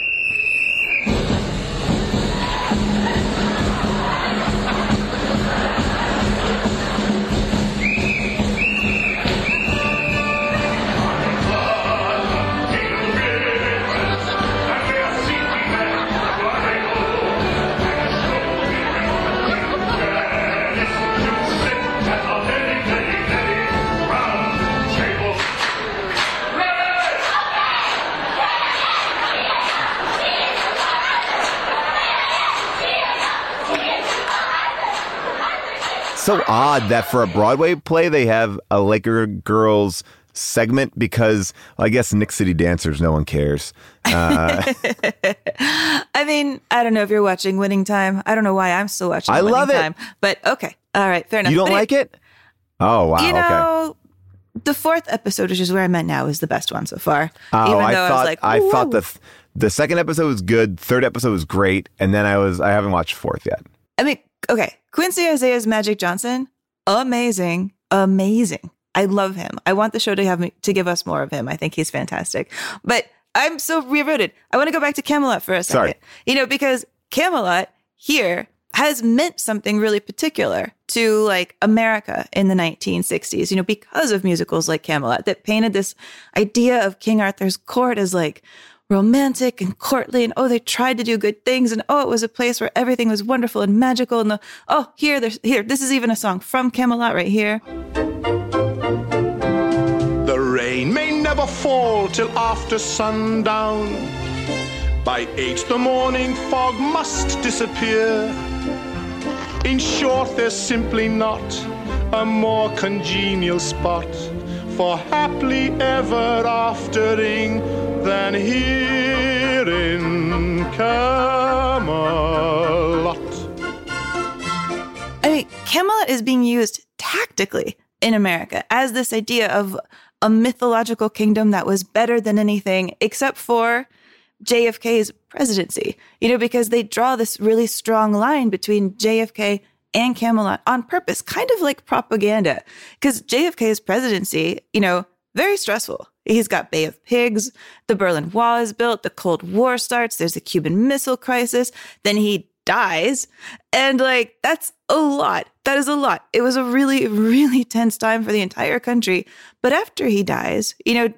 Speaker 3: so odd that for a Broadway play they have a Laker girls segment because well, I guess Knicks City Dancers, no one cares. Uh,
Speaker 2: I mean, I don't know if you're watching Winning Time. I don't know why I'm still watching.
Speaker 3: I
Speaker 2: Winning
Speaker 3: love it.
Speaker 2: Time, but okay, all right, fair enough.
Speaker 3: you don't
Speaker 2: But
Speaker 3: like it? Oh wow.
Speaker 2: You
Speaker 3: okay.
Speaker 2: know, the fourth episode, which is where I'm at now, is the best one so far.
Speaker 3: Oh,
Speaker 2: Even
Speaker 3: I thought
Speaker 2: I was like,
Speaker 3: I thought the th- the second episode was good, third episode was great, and then I was I haven't watched fourth yet.
Speaker 2: I mean, okay, Quincy Isaiah's Magic Johnson, amazing, amazing. I love him. I want the show to have me to give us more of him. I think he's fantastic. But I'm so rerouted. I want to go back to Camelot for a second.
Speaker 3: Sorry.
Speaker 2: You know, because Camelot here has meant something really particular to like America in the 1960s, you know, because of musicals like Camelot that painted this idea of King Arthur's court as like romantic and courtly and oh they tried to do good things and oh it was a place where everything was wonderful and magical and the oh here there's here this is even a song from Camelot right here.
Speaker 15: The rain may never fall till after sundown. By eight, the morning fog must disappear. In short, there's simply not a more congenial spot for happily ever aftering than here in Camelot.
Speaker 2: I mean, Camelot is being used tactically in America as this idea of a mythological kingdom that was better than anything except for JFK's presidency. You know, because they draw this really strong line between JFK and Camelot on purpose, kind of like propaganda. Because JFK's presidency, you know, very stressful. He's got Bay of Pigs, the Berlin Wall is built, the Cold War starts, there's a Cuban Missile Crisis, then he dies. And like, that's a lot. That is a lot. It was a really, really tense time for the entire country. But after he dies, you know,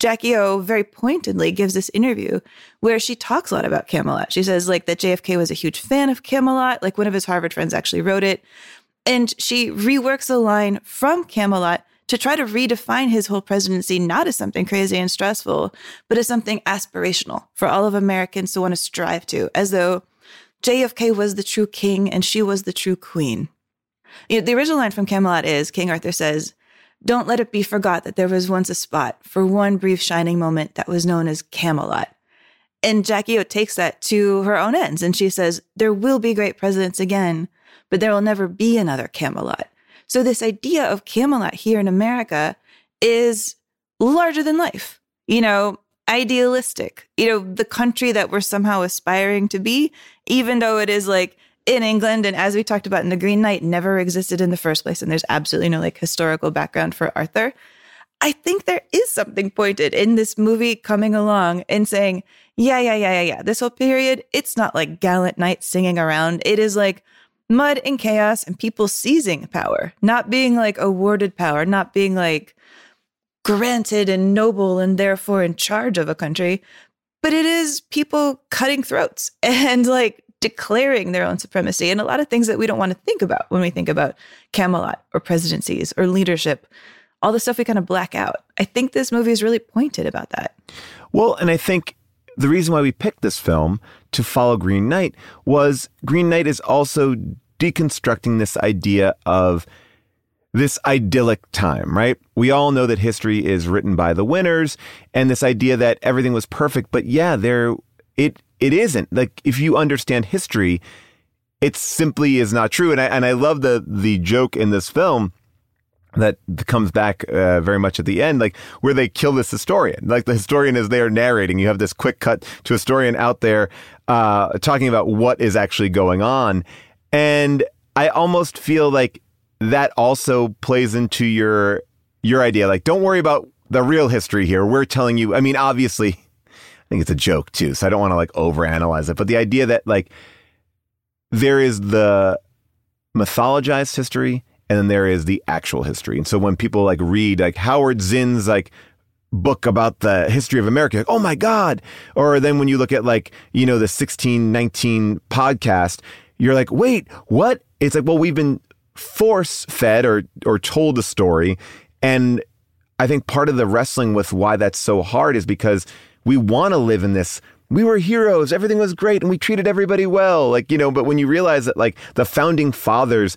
Speaker 2: Jackie O very pointedly gives this interview where she talks a lot about Camelot. She says like that JFK was a huge fan of Camelot, like one of his Harvard friends actually wrote it. And she reworks a line from Camelot to try to redefine his whole presidency not as something crazy and stressful, but as something aspirational for all of Americans to want to strive to, as though JFK was the true king and she was the true queen. You know, the original line from Camelot is King Arthur says, Don't let it be forgot that there was once a spot for one brief shining moment that was known as Camelot. And Jackie O takes that to her own ends and she says, There will be great presidents again, but there will never be another Camelot. So, this idea of Camelot here in America is larger than life, you know, idealistic, you know, the country that we're somehow aspiring to be, even though it is like in England. And as we talked about in The Green Knight, never existed in the first place. And there's absolutely no like historical background for Arthur. I think there is something pointed in this movie coming along and saying, yeah, yeah, yeah, yeah, yeah. This whole period, it's not like gallant knights singing around. It is like mud and chaos and people seizing power, not being like awarded power, not being like granted and noble and therefore in charge of a country, but it is people cutting throats and like declaring their own supremacy and a lot of things that we don't want to think about when we think about Camelot or presidencies or leadership, all the stuff we kind of black out. I think this movie is really pointed about that.
Speaker 3: Well, and I think the reason why we picked this film to follow Green Knight was Green Knight is also deconstructing this idea of this idyllic time, right? We all know that history is written by the winners and this idea that everything was perfect, but yeah, there it it isn't. Like if you understand history, it simply is not true. And I and I love the the joke in this film that comes back uh, very much at the end, like where they kill this historian. Like the historian is there narrating. You have this quick cut to a historian out there uh, talking about what is actually going on, and I almost feel like that also plays into your your idea. Like, don't worry about the real history here. We're telling you. I mean, obviously, think it's a joke too, so I don't want to like overanalyze it. But the idea that like there is the mythologized history and then there is the actual history. And so when people like read like Howard Zinn's like book about the history of America, like, oh my God. Or then when you look at like, you know, the 1619 podcast, you're like, wait, what? It's like, well, we've been force fed or or told the story. And I think part of the wrestling with why that's so hard is because we want to live in this we were heroes everything was great and we treated everybody well like you know but when you realize that like the founding fathers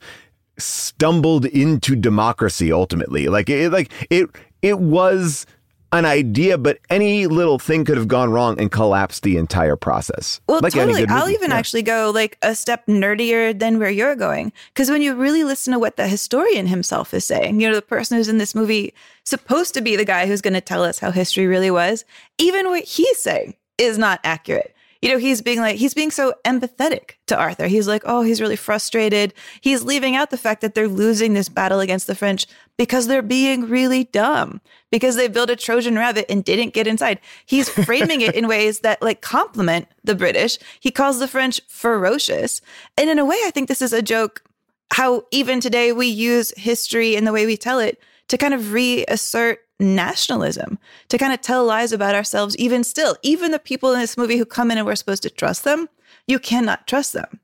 Speaker 3: stumbled into democracy ultimately. Like it like it it was an idea, but any little thing could have gone wrong and collapsed the entire process.
Speaker 2: Well,
Speaker 3: like
Speaker 2: totally. I'll even
Speaker 3: Yeah.
Speaker 2: actually go like a step nerdier than where you're going. Because when you really listen to what the historian himself is saying, you know, the person who's in this movie supposed to be the guy who's going to tell us how history really was, even what he's saying is not accurate. You know, he's being like, he's being so empathetic to Arthur. He's like, oh, he's really frustrated. He's leaving out the fact that they're losing this battle against the French because they're being really dumb, because they built a Trojan rabbit and didn't get inside. He's framing it in ways that like compliment the British. He calls the French ferocious. And in a way, I think this is a joke how even today we use history in the way we tell it to kind of reassert nationalism, to kind of tell lies about ourselves, even still. Even the people in this movie who come in and we're supposed to trust them, you cannot trust them.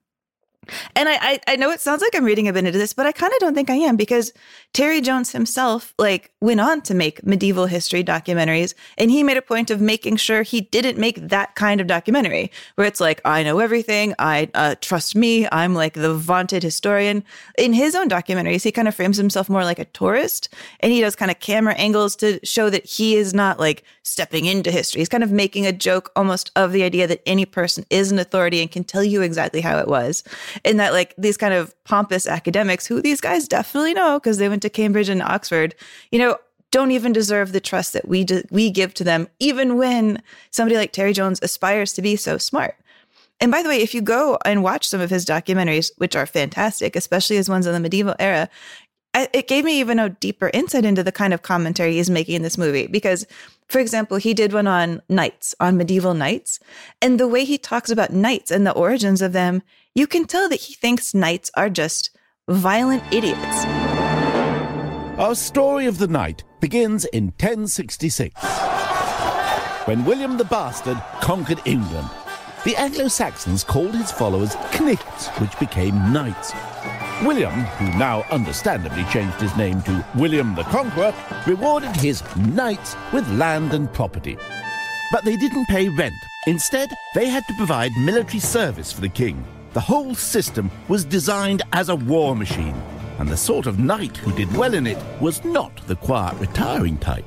Speaker 2: And I, I, I know it sounds like I'm reading a bit into this, but I kind of don't think I am because Terry Jones himself like went on to make medieval history documentaries, and he made a point of making sure he didn't make that kind of documentary where it's like I know everything, I uh, trust me, I'm like the vaunted historian. In his own documentaries, he kind of frames himself more like a tourist, and he does kind of camera angles to show that he is not like stepping into history. He's kind of making a joke almost of the idea that any person is an authority and can tell you exactly how it was and that like these kind of pompous academics who these guys definitely know because they went to Cambridge and Oxford, you know, don't even deserve the trust that we do, we give to them even when somebody like Terry Jones aspires to be so smart. And by the way, if you go and watch some of his documentaries, which are fantastic, especially his ones in the medieval era, it gave me even a deeper insight into the kind of commentary he's making in this movie. Because, for example, he did one on knights, on medieval knights. And the way he talks about knights and the origins of them, you can tell that he thinks knights are just violent idiots.
Speaker 17: Our story of the knight begins in 1066 when William the Bastard conquered England. The Anglo Saxons called his followers knights, which became knights. William, who now understandably changed his name to William the Conqueror, rewarded his knights with land and property. But they didn't pay rent. Instead, they had to provide military service for the king. The whole system was designed as a war machine, and the sort of knight who did well in it was not the quiet, retiring type.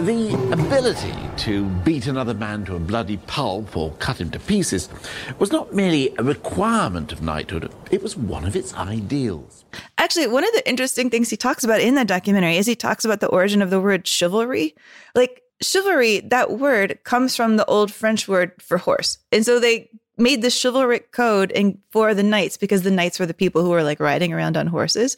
Speaker 18: The ability to beat another man to a bloody pulp or cut him to pieces was not merely a requirement of knighthood, it was one of its ideals.
Speaker 2: Actually, one of the interesting things he talks about in that documentary is he talks about the origin of the word chivalry. Like, chivalry, that word comes from the old French word for horse. And so they made the chivalric code and for the knights because the knights were the people who were like riding around on horses.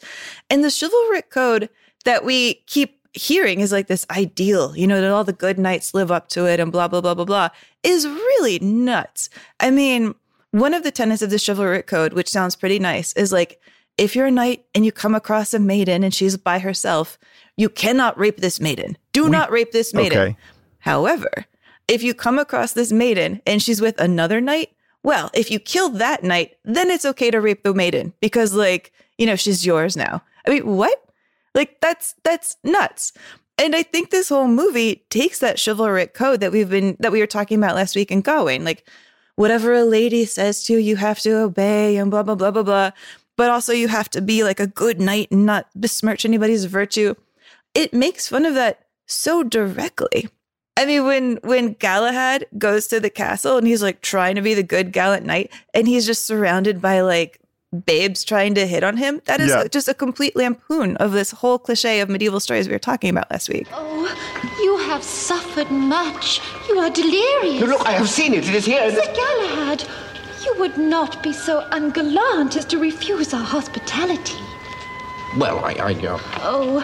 Speaker 2: And the chivalric code that we keep hearing is like this ideal, you know, that all the good knights live up to it and blah, blah, blah, blah, blah, is really nuts. I mean, one of the tenets of the chivalric code, which sounds pretty nice, is like if you're a knight and you come across a maiden and she's by herself, you cannot rape this maiden. Do not rape this maiden.
Speaker 3: Okay.
Speaker 2: However, if you come across this maiden and she's with another knight, well, if you kill that knight, then it's okay to rape the maiden because, like, you know, she's yours now. I mean, what? Like, that's that's nuts. And I think this whole movie takes that chivalric code that we've been that we were talking about last week in Gawain, like whatever a lady says to you, you have to obey and blah blah blah blah blah. But also you have to be like a good knight and not besmirch anybody's virtue. It makes fun of that so directly. I mean, when when Galahad goes to the castle and he's like trying to be the good gallant knight, and he's just surrounded by like babes trying to hit on him, that is
Speaker 19: Yeah.
Speaker 2: just a complete lampoon of this whole cliche of medieval stories we were talking about last week.
Speaker 19: Oh, you have suffered much. You are delirious.
Speaker 10: Look, I have seen it. It is here. in
Speaker 19: Sir
Speaker 10: this-
Speaker 19: Galahad, you would not be so ungallant as to refuse our hospitality.
Speaker 18: Well, I, I, uh,
Speaker 19: Oh,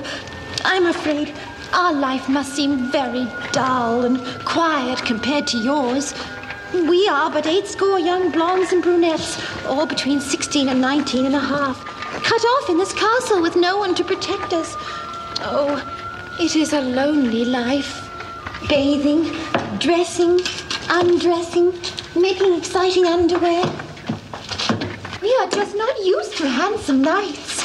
Speaker 19: I'm afraid our life must seem very dull and quiet compared to yours. We are but eight score young blondes and brunettes, all between 16 and 19 and a half, cut off in this castle with no one to protect us. Oh, it is a lonely life. Bathing, dressing, undressing, making exciting underwear. We are just not used to handsome knights.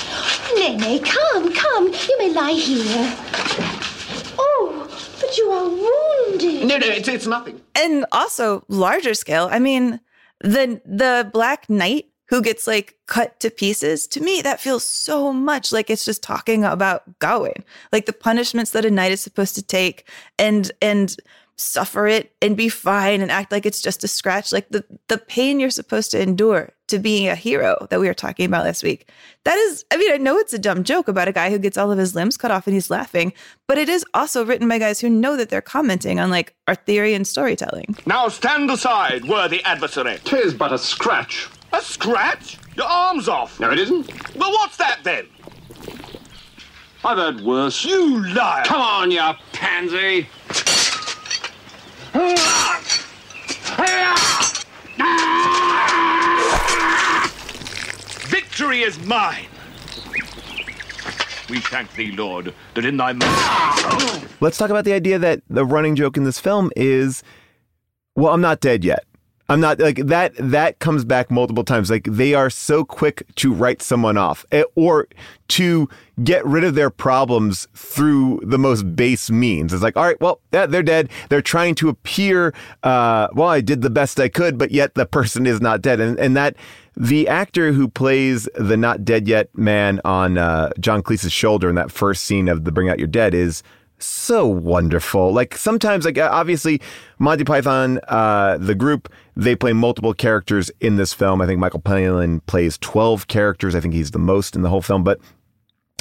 Speaker 19: Nene, come, come. You may lie here. Oh, but you are wounded.
Speaker 10: No, no, it's, it's nothing.
Speaker 2: And also larger scale, I mean, the the Black Knight who gets like cut to pieces, to me, that feels so much like it's just talking about Gawain, like the punishments that a knight is supposed to take and, and, suffer it and be fine and act like it's just a scratch like the the pain you're supposed to endure to being a hero that we were talking about last week that is i mean i know it's a dumb joke about a guy who gets all of his limbs cut off and he's laughing but it is also written by guys who know that they're commenting on like arthurian storytelling
Speaker 15: Now stand aside, worthy adversary.
Speaker 8: Tis but a scratch.
Speaker 15: A scratch? Your arm's off.
Speaker 8: No, it isn't.
Speaker 15: Well, what's that then?
Speaker 8: I've heard worse.
Speaker 15: You liar!
Speaker 8: Come on, you pansy. Ah! Ah! Ah!
Speaker 15: Victory is mine. We thank thee, Lord, that in thy.
Speaker 3: Let's talk about the idea that the running joke in this film is, well, I'm not dead yet. I'm not like that. That comes back multiple times. Like they are so quick to write someone off eh, or to get rid of their problems through the most base means. It's like, all right, well, yeah, they're dead. They're trying to appear, uh, well, I did the best I could, but yet the person is not dead. And, and that the actor who plays the not dead yet man on uh, John Cleese's shoulder in that first scene of the Bring Out Your Dead is so wonderful. Like sometimes, like obviously, Monty Python, uh, the group, they play multiple characters in this film. I think Michael Palin plays twelve characters. I think he's the most in the whole film. But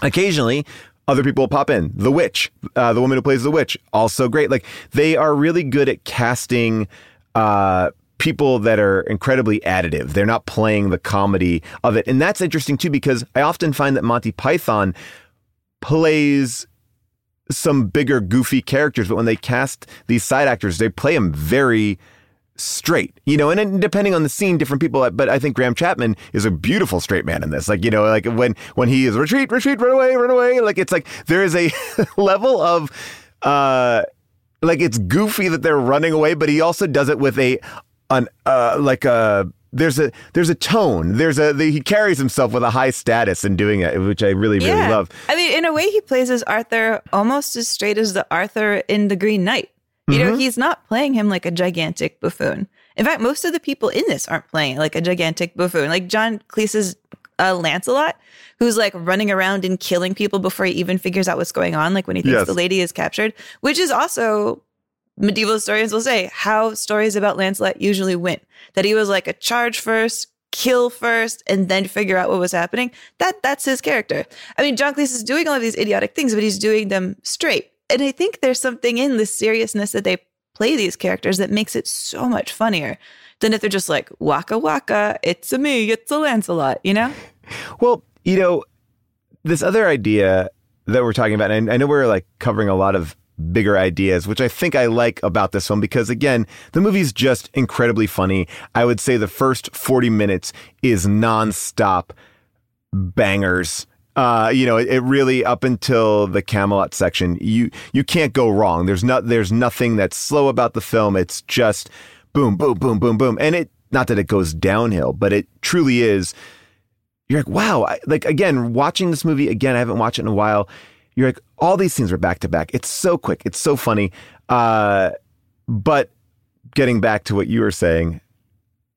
Speaker 3: occasionally, other people pop in. The witch, uh, the woman who plays the witch, also great. Like they are really good at casting. Uh, people that are incredibly additive. They're not playing the comedy of it. And that's interesting too, because I often find that Monty Python plays some bigger, goofy characters, but when they cast these side actors, they play them very straight, you know, and depending on the scene, different people, but I think Graham Chapman is a beautiful straight man in this. Like, you know, like when, when he is retreat, retreat, run away, run away. Like, it's like there is a level of, uh, like it's goofy that they're running away, but he also does it with a, an, uh, like a, there's a there's a tone. There's a the, he carries himself with a high status in doing it, which I really really love.
Speaker 2: I mean, in a way, he plays as Arthur almost as straight as the Arthur in The Green Knight. You know,
Speaker 3: Mhm.
Speaker 2: he's not playing him like a gigantic buffoon. In fact, most of the people in this aren't playing like a gigantic buffoon. Like John Cleese's uh, Lancelot, who's like running around and killing people before he even figures out what's going on, like when he thinks
Speaker 3: Yes.
Speaker 2: the lady is captured, which is also medieval historians will say how stories about Lancelot usually went. That he was like a charge first, kill first, and then figure out what was happening. That that's his character. I mean, John Cleese is doing all of these idiotic things, but he's doing them straight. And I think there's something in the seriousness that they play these characters that makes it so much funnier than if they're just like waka waka, it's a me, it's a Lancelot, you know?
Speaker 3: Well, you know, this other idea that we're talking about, and I know we're like covering a lot of bigger ideas, which I think I like about this one because again, the movie's just incredibly funny. I would say the first 40 minutes is nonstop bangers. Uh, you know, it, it really up until the Camelot section, you you can't go wrong. There's not there's nothing that's slow about the film. It's just boom, boom, boom, boom, boom. And it not that it goes downhill, but it truly is you're like, wow, I, like again, watching this movie again, I haven't watched it in a while. You're like, all these scenes are back to back. It's so quick. It's so funny. Uh, but getting back to what you were saying,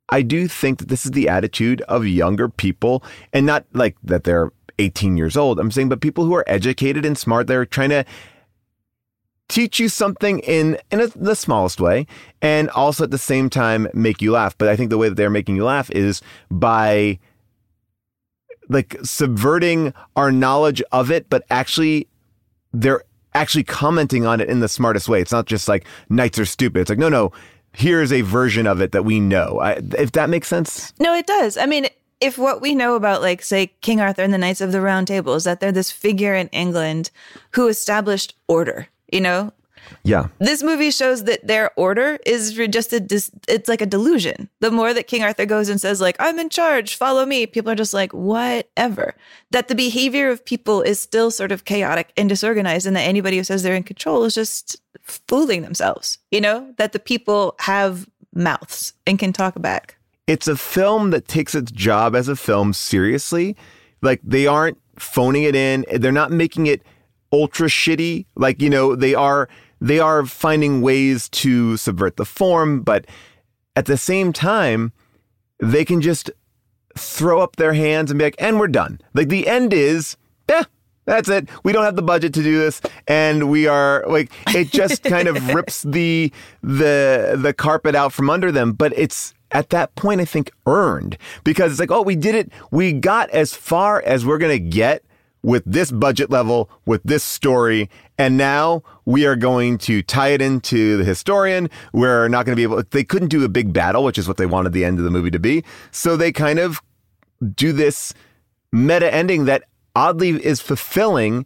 Speaker 3: I do think that this is the attitude of younger people and not like that they're 18 years old. I'm saying, but people who are educated and smart, they're trying to teach you something in in a, the smallest way and also at the same time make you laugh. But I think the way that they're making you laugh is by like subverting our knowledge of it, but actually they're actually commenting on it in the smartest way. It's not just like knights are stupid. It's like, no, no, here's a version of it that we know. I, if that makes sense.
Speaker 2: No, it does. I mean, if what we know about, like, say, King Arthur and the Knights of the Round Table is that they're this figure in England who established order, you know?
Speaker 3: Yeah.
Speaker 2: This movie shows that their order is just a, dis- it's like a delusion. The more that King Arthur goes and says, like, I'm in charge, follow me, people are just like, whatever. That the behavior of people is still sort of chaotic and disorganized, and that anybody who says they're in control is just fooling themselves, you know? That the people have mouths and can talk back.
Speaker 3: It's a film that takes its job as a film seriously. Like they aren't phoning it in. They're not making it ultra shitty. Like, you know, they are they are finding ways to subvert the form, but at the same time, they can just throw up their hands and be like, and we're done. Like the end is, eh, that's it. We don't have the budget to do this, and we are like it just kind of rips the the the carpet out from under them. But it's at that point, I think, earned because it's like, oh, we did it. We got as far as we're gonna get with this budget level, with this story, and now we are going to tie it into the historian. We're not going to be able. They couldn't do a big battle, which is what they wanted the end of the movie to be. So they kind of do this meta ending that oddly is fulfilling.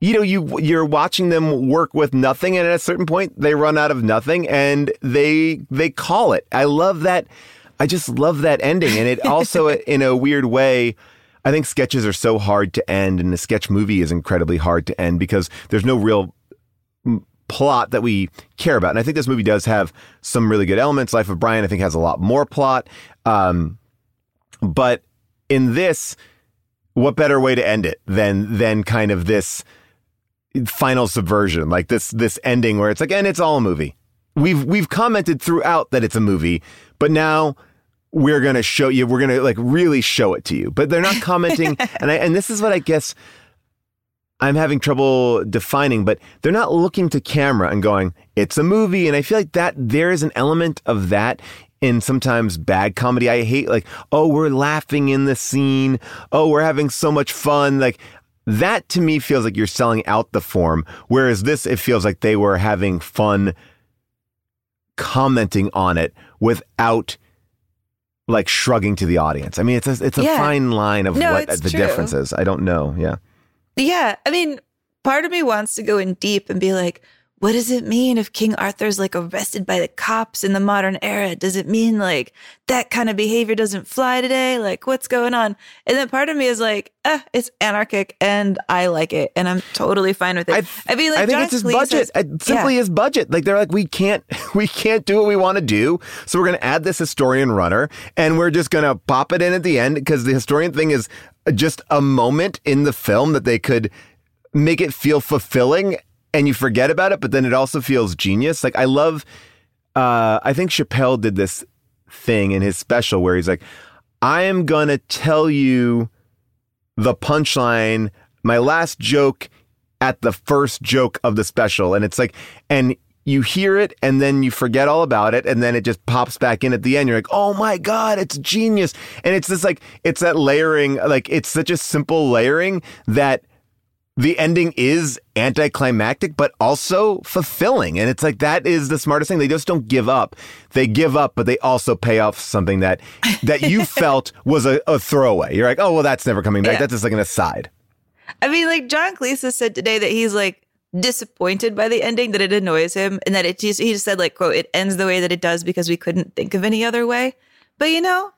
Speaker 3: You know, you you're watching them work with nothing, and at a certain point, they run out of nothing, and they they call it. I love that. I just love that ending, and it also, in a weird way, I think sketches are so hard to end, and a sketch movie is incredibly hard to end because there's no real plot that we care about. And I think this movie does have some really good elements. Life of Brian, I think, has a lot more plot. Um, but in this, what better way to end it than than kind of this final subversion, like this this ending where it's like, and it's all a movie. We've we've commented throughout that it's a movie, but now we're gonna show you. We're gonna like really show it to you. But they're not commenting, and I and this is what I guess I'm having trouble defining. But they're not looking to camera and going, "It's a movie," and I feel like that there is an element of that in sometimes bad comedy. I hate like, oh, we're laughing in the scene. Oh, we're having so much fun. Like that to me feels like you're selling out the form. Whereas this, it feels like they were having fun commenting on it without like shrugging to the audience. I mean, it's a, it's a
Speaker 2: Yeah.
Speaker 3: fine line of
Speaker 2: No,
Speaker 3: what the
Speaker 2: true.
Speaker 3: difference is. I don't know. Yeah.
Speaker 2: Yeah, I mean, part of me wants to go in deep and be like, what does it mean if King Arthur's like arrested by the cops in the modern era? Does it mean like that kind of behavior doesn't fly today? Like, what's going on? And then part of me is like, ah, it's anarchic and I like it and I'm totally fine with it. I, mean, like,
Speaker 3: I think
Speaker 2: John
Speaker 3: it's his
Speaker 2: Cleese
Speaker 3: budget.
Speaker 2: has-
Speaker 3: It simply
Speaker 2: yeah.
Speaker 3: his budget. Like they're like, we can't, we can't do what we want to do. So we're going to add this historian runner, and we're just going to pop it in at the end because the historian thing is just a moment in the film that they could make it feel fulfilling, and you forget about it, but then it also feels genius. Like I love. Uh, I think Chappelle did this thing in his special where he's like, I am to tell you the punchline, my last joke at the first joke of the special. And it's like, and you hear it and then you forget all about it. And then it just pops back in at the end. You're like, oh my God, it's genius. And it's this like, it's that layering, like, it's such a simple layering that the ending is anticlimactic, but also fulfilling. And it's like that is the smartest thing. They just don't give up. They give up, but they also pay off something that that you felt was a, a throwaway. You're like, oh well, that's never coming back.
Speaker 2: Yeah.
Speaker 3: That's just like an aside.
Speaker 2: I mean, like John Cleese has said today that he's like disappointed by the ending, that it annoys him, and that it just, he just said like, quote, it ends the way that it does because we couldn't think of any other way. But you know,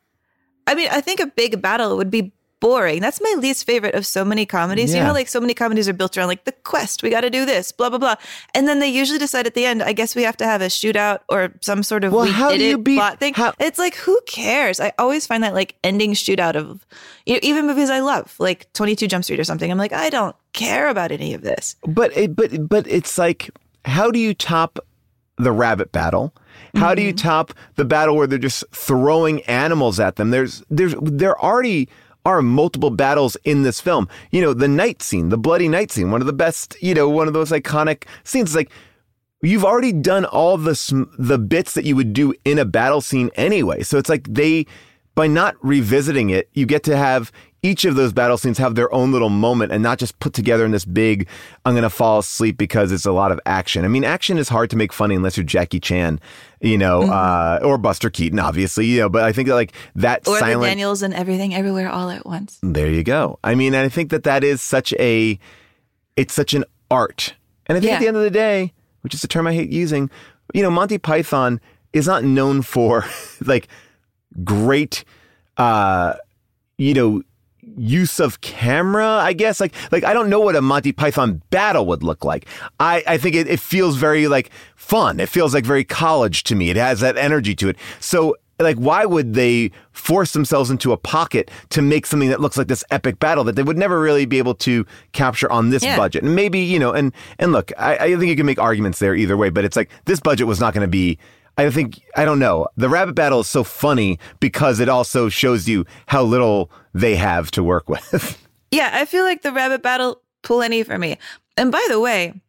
Speaker 2: I mean, I think a big battle would be boring. That's my least favorite of so many comedies. You know, like so many comedies are built around like the quest, we got to do this, blah blah blah, and then they usually decide at the end, I guess we have to have a shootout or some sort of
Speaker 3: Well,
Speaker 2: we
Speaker 3: how
Speaker 2: did
Speaker 3: do you
Speaker 2: it
Speaker 3: beat-
Speaker 2: plot thing. it's like who cares? I always find that like ending shootout of you know, even movies I love, like Twenty Two Jump Street or something. I'm like, I don't care about any of this.
Speaker 3: But it, but but it's like, how do you top the rabbit battle? How do you mm-hmm. top the battle where they're just throwing animals at them? There's there's, they're already are multiple battles in this film. You know, the knight scene, the bloody knight scene, one of the best, you know, one of those iconic scenes. It's like you've already done all the the bits that you would do in a battle scene anyway. So it's like they by not revisiting it, you get to have each of those battle scenes have their own little moment and not just put together in this big I'm going to fall asleep because it's a lot of action. I mean, action is hard to make funny unless you're Jackie Chan, you know, uh, or Buster Keaton obviously, you know, but I think that like that
Speaker 2: Or the
Speaker 3: silent
Speaker 2: Daniels and everything everywhere all at once.
Speaker 3: there you go. I mean, and I think that that is such a, it's such an art. And I think at the end of the day, which is a term I hate using, you know, Monty Python is not known for like great, uh, you know, use of camera, I guess. Like, like I don't know what a Monty Python battle would look like. I, I think it, it feels very like fun. It feels like very college to me. It has that energy to it. So like, why would they force themselves into a pocket to make something that looks like this epic battle that they would never really be able to capture on this
Speaker 2: Yeah.
Speaker 3: budget? And maybe, you know, and, and look, I, I think you can make arguments there either way, but it's like this budget was not going to be, I think I don't know. The rabbit battle is so funny because it also shows you how little they have to work with.
Speaker 2: Yeah, I feel like the rabbit battle plenty for me. And by the way,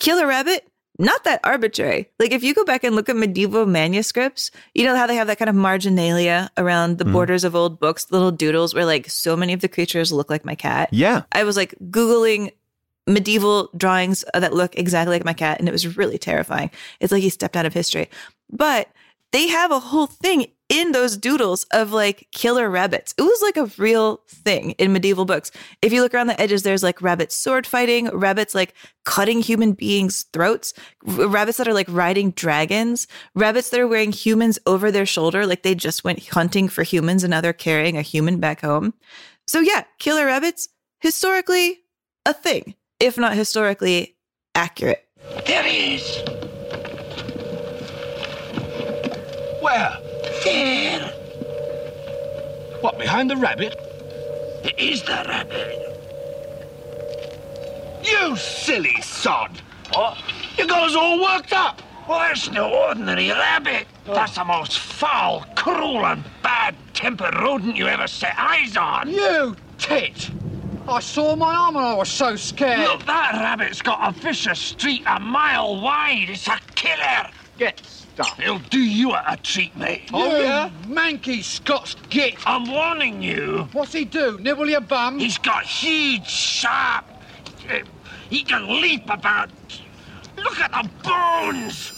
Speaker 2: kill a rabbit, not that arbitrary. Like if you go back and look at medieval manuscripts, you know how they have that kind of marginalia around the
Speaker 3: Mhm.
Speaker 2: borders of old books, little doodles where like so many of the creatures look like my cat.
Speaker 3: Yeah.
Speaker 2: I was like Googling medieval drawings that look exactly like my cat, and it was really terrifying. It's like he stepped out of history. But they have a whole thing in those doodles of like killer rabbits. It was like a real thing in medieval books. If you look around the edges, there's like rabbits sword fighting, rabbits like cutting human beings' throats, rabbits that are like riding dragons, rabbits that are wearing humans over their shoulder, like they just went hunting for humans and now they're carrying a human back home. So yeah, killer rabbits, historically a thing, if not historically accurate.
Speaker 9: There he is.
Speaker 15: Where?
Speaker 9: There.
Speaker 15: What, behind the rabbit?
Speaker 9: It is the rabbit.
Speaker 15: You silly sod! What? You got us all worked up!
Speaker 9: Well, that's no ordinary rabbit. Oh. That's the most foul, cruel, and bad-tempered rodent you ever set eyes on.
Speaker 6: You tit! I saw my arm and I was so scared.
Speaker 9: Look, that rabbit's got a vicious streak a mile wide. It's a killer.
Speaker 6: Get stuffed.
Speaker 9: He'll do you a, a treat, mate.
Speaker 6: Oh, yeah? Manky Scots git.
Speaker 9: I'm warning you.
Speaker 6: What's he do? Nibble your bum?
Speaker 9: He's got huge, sharp. uh, he can leap about. Look at the bones.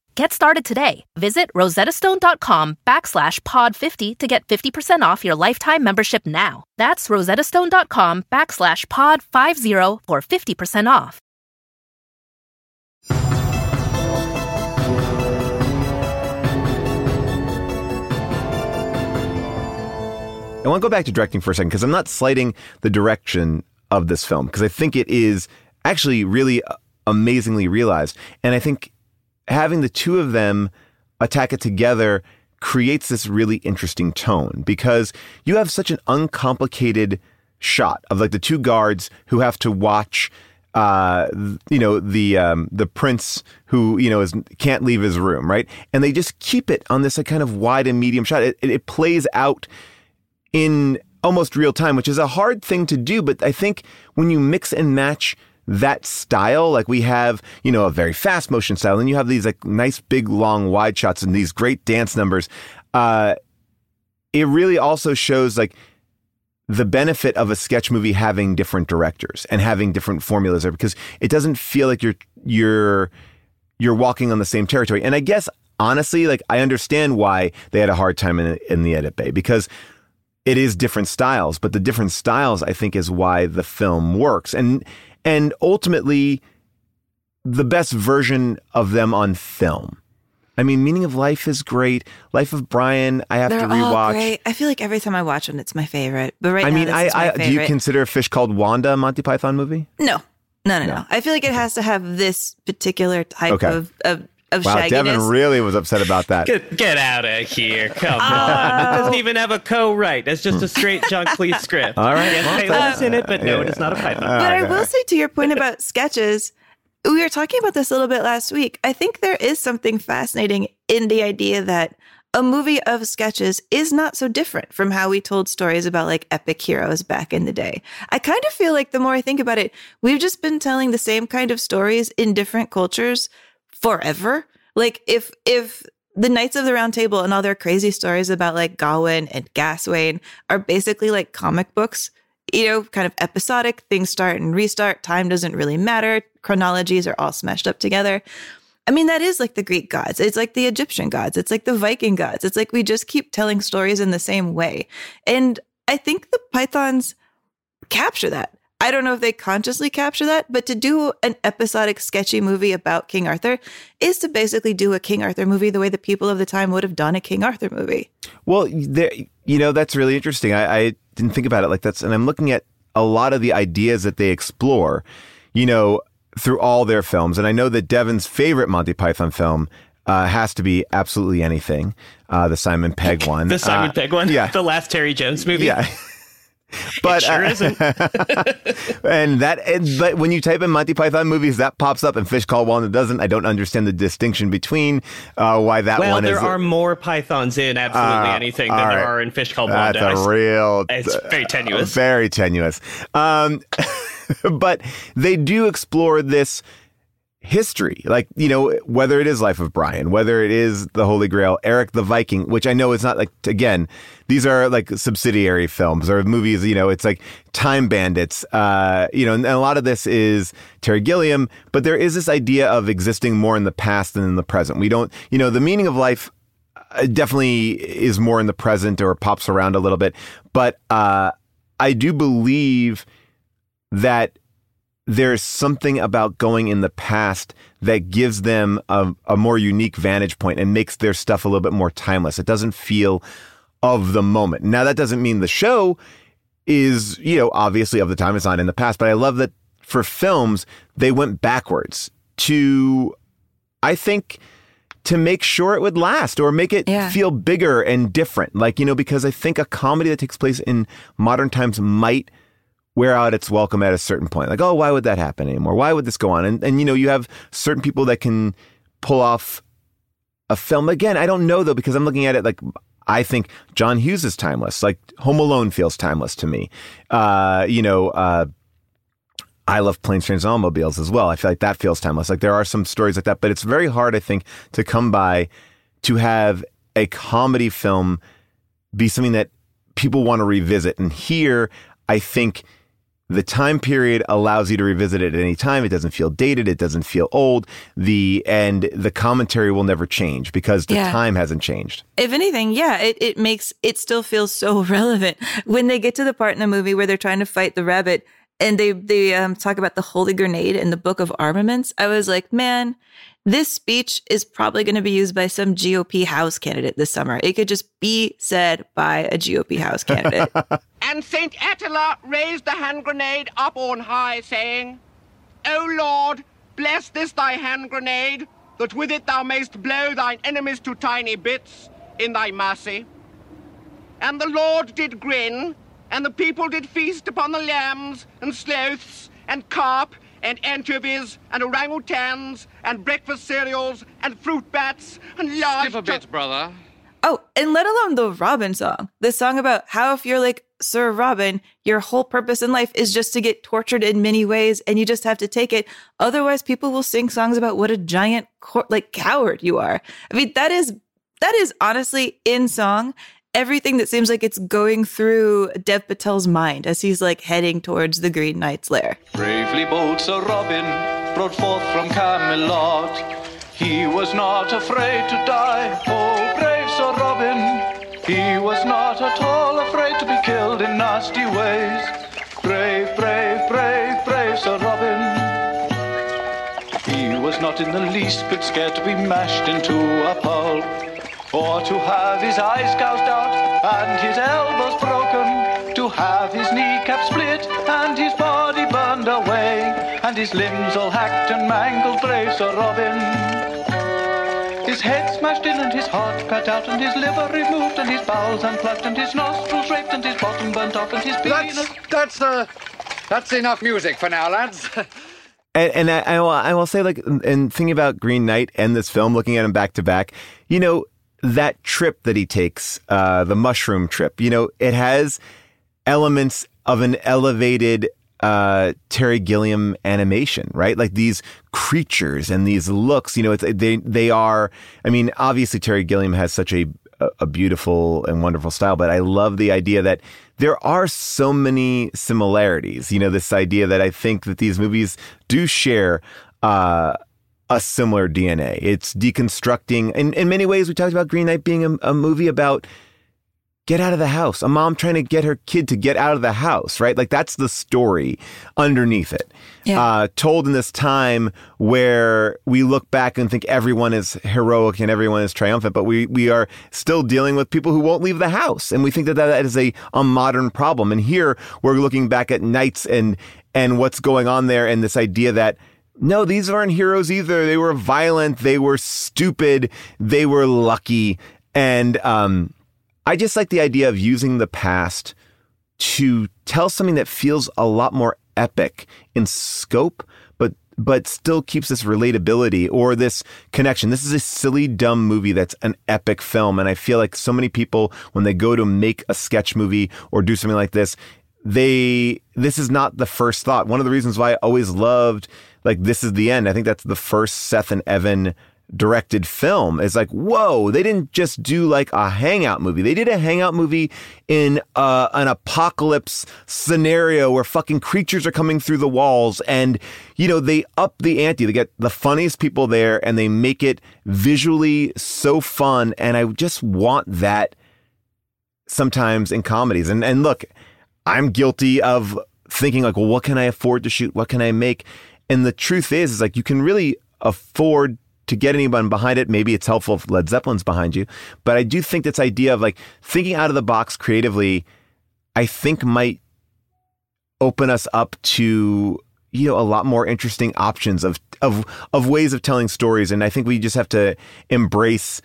Speaker 20: Get started today. Visit rosettastone.com backslash pod50 to get 50% off your lifetime membership now. That's rosettastone.com backslash pod50 for 50% off.
Speaker 3: I want to go back to directing for a second because I'm not slighting the direction of this film because I think it is actually really uh, amazingly realized. And I think having the two of them attack it together creates this really interesting tone because you have such an uncomplicated shot of like the two guards who have to watch uh you know the um the prince who you know is can't leave his room right and they just keep it on this like, kind of wide and medium shot it, it, it plays out in almost real time, which is a hard thing to do. But I think when you mix and match that style, like we have, you know, a very fast motion style, and you have these like nice big long wide shots and these great dance numbers, uh, it really also shows like the benefit of a sketch movie having different directors and having different formulas there because it doesn't feel like you're you're you're walking on the same territory. And I guess honestly, like I understand why they had a hard time in in the edit bay because it is different styles, but the different styles I think is why the film works. And and ultimately the best version of them on film. I mean, Meaning of Life is great. Life of Brian, I have
Speaker 2: They're
Speaker 3: to
Speaker 2: all
Speaker 3: rewatch.
Speaker 2: great. I feel like every time I watch one, it's my favorite. But right
Speaker 3: I
Speaker 2: now,
Speaker 3: mean, I, I do you consider a fish called Wanda a Monty Python movie?
Speaker 2: No, no, no, no, I feel like it has to have this particular type
Speaker 3: Okay.
Speaker 2: of of, of
Speaker 3: wow,
Speaker 2: shagginess.
Speaker 3: Devin really was upset about that.
Speaker 12: Get, get out of here. Come on. It doesn't oh. even have a co-write. It's just a straight John Cleese script.
Speaker 3: All right.
Speaker 12: Yes,
Speaker 3: Well,
Speaker 12: Taylor's in it, but no, it is not a Python.
Speaker 2: But I will say to your point about sketches, we were talking about this a little bit last week. I think there is something fascinating in the idea that a movie of sketches is not so different from how we told stories about like epic heroes back in the day. I kind of feel like the more I think about it, we've just been telling the same kind of stories in different cultures forever. Like if if the Knights of the Round Table and all their crazy stories about like Gawain and Gaswain are basically like comic books, you know, kind of episodic. Things start and restart. Time doesn't really matter. Chronologies are all smashed up together. I mean, that is like the Greek gods. It's like the Egyptian gods. It's like the Viking gods. It's like we just keep telling stories in the same way. And I think the Pythons capture that. I don't know if they consciously capture that, but to do an episodic, sketchy movie about King Arthur is to basically do a King Arthur movie the way the people of the time would have done a King Arthur movie.
Speaker 3: Well, there, you know, that's really interesting. I, I didn't think about it like that's, and I'm looking at a lot of the ideas that they explore, you know, through all their films. And I know that Devin's favorite Monty Python film uh, has to be absolutely anything. Uh, the Simon Pegg one.
Speaker 12: The Simon
Speaker 3: Uh,
Speaker 12: Pegg one.
Speaker 3: Yeah.
Speaker 12: The last Terry Jones movie.
Speaker 3: Yeah. But
Speaker 12: sure
Speaker 3: uh,
Speaker 12: isn't.
Speaker 3: and that, and, but when you type in Monty Python movies, that pops up, and Fish Called Walnut doesn't. I don't understand the distinction between uh, why that
Speaker 12: well,
Speaker 3: one
Speaker 12: there
Speaker 3: is.
Speaker 12: are more pythons in absolutely
Speaker 3: Uh,
Speaker 12: anything than there are in Fish Called
Speaker 3: That's
Speaker 12: Wanda.
Speaker 3: a real.
Speaker 12: It's very tenuous.
Speaker 3: Very tenuous. Um, but they do explore this history, like you know, whether it is Life of Brian, whether it is the Holy Grail, Erik the Viking, which I know is not like again, these are like subsidiary films or movies. You know, it's like Time Bandits. Uh, you know, and a lot of this is Terry Gilliam, but there is this idea of existing more in the past than in the present. We don't, you know, the meaning of life uh, definitely is more in the present or pops around a little bit. But uh, I do believe that there's something about going in the past that gives them a, a more unique vantage point and makes their stuff a little bit more timeless. It doesn't feel of the moment. Now, that doesn't mean the show is, you know, obviously of the time. It's not in the past, but I love that for films, they went backwards to, I think, to make sure it would last or make it feel bigger and different. Like, you know, because I think a comedy that takes place in modern times might wear out its welcome at a certain point. Like, oh, why would that happen anymore? Why would this go on? And, and you know, you have certain people that can pull off a film. Again, I don't know though, because I'm looking at it like, I think John Hughes is timeless. Like Home Alone feels timeless to me. Uh, you know, uh, I love planes, trains, and automobiles as well. I feel like that feels timeless. Like there are some stories like that, but it's very hard, I think, to come by to have a comedy film be something that people want to revisit. And here, I think the time period allows you to revisit it at any time. It doesn't feel dated. It doesn't feel old. The and the commentary will never change because the
Speaker 2: Yeah.
Speaker 3: time hasn't changed.
Speaker 2: If anything, yeah, it, it makes it still feels so relevant when they get to the part in the movie where they're trying to fight the rabbit and they they um, talk about the holy grenade in the book of armaments. I was like, man, this speech is probably going to be used by some GOP House candidate this summer. It could just be said by a GOP House candidate.
Speaker 21: And Saint Attila raised the hand grenade up on high, saying, O Lord, bless this thy hand grenade, that with it thou mayst blow thine enemies to tiny bits in thy mercy. And the Lord did grin, and the people did feast upon the lambs, and sloths, and carp, and anchovies, and orangutans, and breakfast cereals, and fruit bats, and large.
Speaker 8: Skip a bit, brother.
Speaker 2: Oh, and let alone the Robin song. The song about how if you're like Sir Robin, your whole purpose in life is just to get tortured in many ways and you just have to take it. Otherwise, people will sing songs about what a giant cor- like coward you are. I mean, that is that is honestly in song everything that seems like it's going through Dev Patel's mind as he's like heading towards the Green Knight's lair.
Speaker 16: Bravely bold Sir Robin rode forth from Camelot. He was not afraid to die. Oh, brave Sir Robin. He was not at all afraid to be killed in nasty ways. Brave, brave, brave, brave Sir Robin. He was not in the least bit scared to be mashed into a pulp. Or to have his eyes gouged out and his elbows broken. To have his kneecap split and his body burned away. And his limbs all hacked and mangled, brave Sir Robin. His head smashed in and his heart cut out and his liver removed and his bowels unplugged and his nostrils raped and his bottom burnt off and his penis.
Speaker 22: That's, that's, uh, that's enough music for now, lads.
Speaker 3: And, and I, I, will, I will say, like, and thinking about Green Knight and this film, looking at him back to back, you know, that trip that he takes, uh, the mushroom trip, you know, it has elements of an elevated uh, Terry Gilliam animation, right? Like these creatures and these looks, you know, they they are. I mean, obviously Terry Gilliam has such a a beautiful and wonderful style, but I love the idea that there are so many similarities. You know, this idea that I think that these movies do share. Uh, a similar DNA. It's deconstructing. In, in many ways, we talked about Green Knight being a, a movie about get out of the house. A mom trying to get her kid to get out of the house, right? Like that's the story underneath it.
Speaker 2: Yeah.
Speaker 3: Uh, told in this time where we look back and think everyone is heroic and everyone is triumphant, but we, we are still dealing with people who won't leave the house. And we think that that is a, a modern problem. And here we're looking back at knights and, and what's going on there and this idea that no, these aren't heroes either. They were violent. They were stupid. They were lucky. And, um, I just like the idea of using the past to tell something that feels a lot more epic in scope, but but still keeps this relatability or this connection. This is a silly, dumb movie that's an epic film, and I feel like so many people when they go to make a sketch movie or do something like this, they this is not the first thought. One of the reasons why I always loved like this is the end. I think that's the first Seth and Evan directed film is like, whoa, they didn't just do like a hangout movie. They did a hangout movie in uh, an apocalypse scenario where fucking creatures are coming through the walls and, you know, they up the ante. They get the funniest people there and they make it visually so fun. And I just want that sometimes in comedies. And, and look, I'm guilty of thinking like, well, what can I afford to shoot? What can I make? And the truth is, is like you can really afford to get anyone behind it. Maybe it's helpful if Led Zeppelin's behind you. But I do think this idea of like thinking out of the box creatively, I think might open us up to you know a lot more interesting options of of of ways of telling stories. And I think we just have to embrace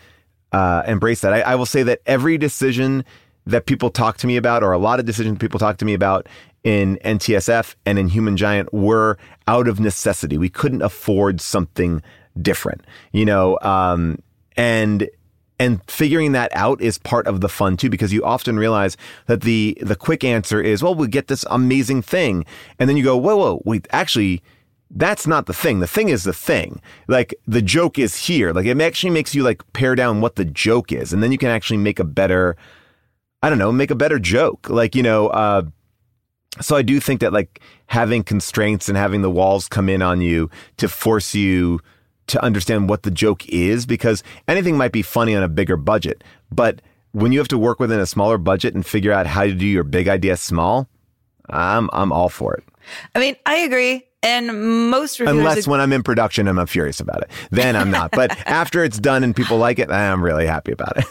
Speaker 3: uh, embrace that. I, I will say that every decision that people talk to me about, or a lot of decisions people talk to me about in NTSF and in Human Giant, were out of necessity. We couldn't afford something different, you know, um, and and figuring that out is part of the fun too, because you often realize that the the quick answer is, well, we get this amazing thing, and then you go, whoa, whoa, wait, actually. That's not the thing. The thing is the thing. Like the joke is here. Like it actually makes you like pare down what the joke is, and then you can actually make a better, I don't know, make a better joke. Like you know, uh, so I do think that like having constraints and having the walls come in on you to force you to understand what the joke is because anything might be funny on a bigger budget, but when you have to work within a smaller budget and figure out how to do your big idea small, I'm I'm all for it.
Speaker 2: I mean, I agree. And most reviewers
Speaker 3: Unless when I'm in production, I'm furious about it. Then I'm not. but after it's done and people like it, I'm really happy about it.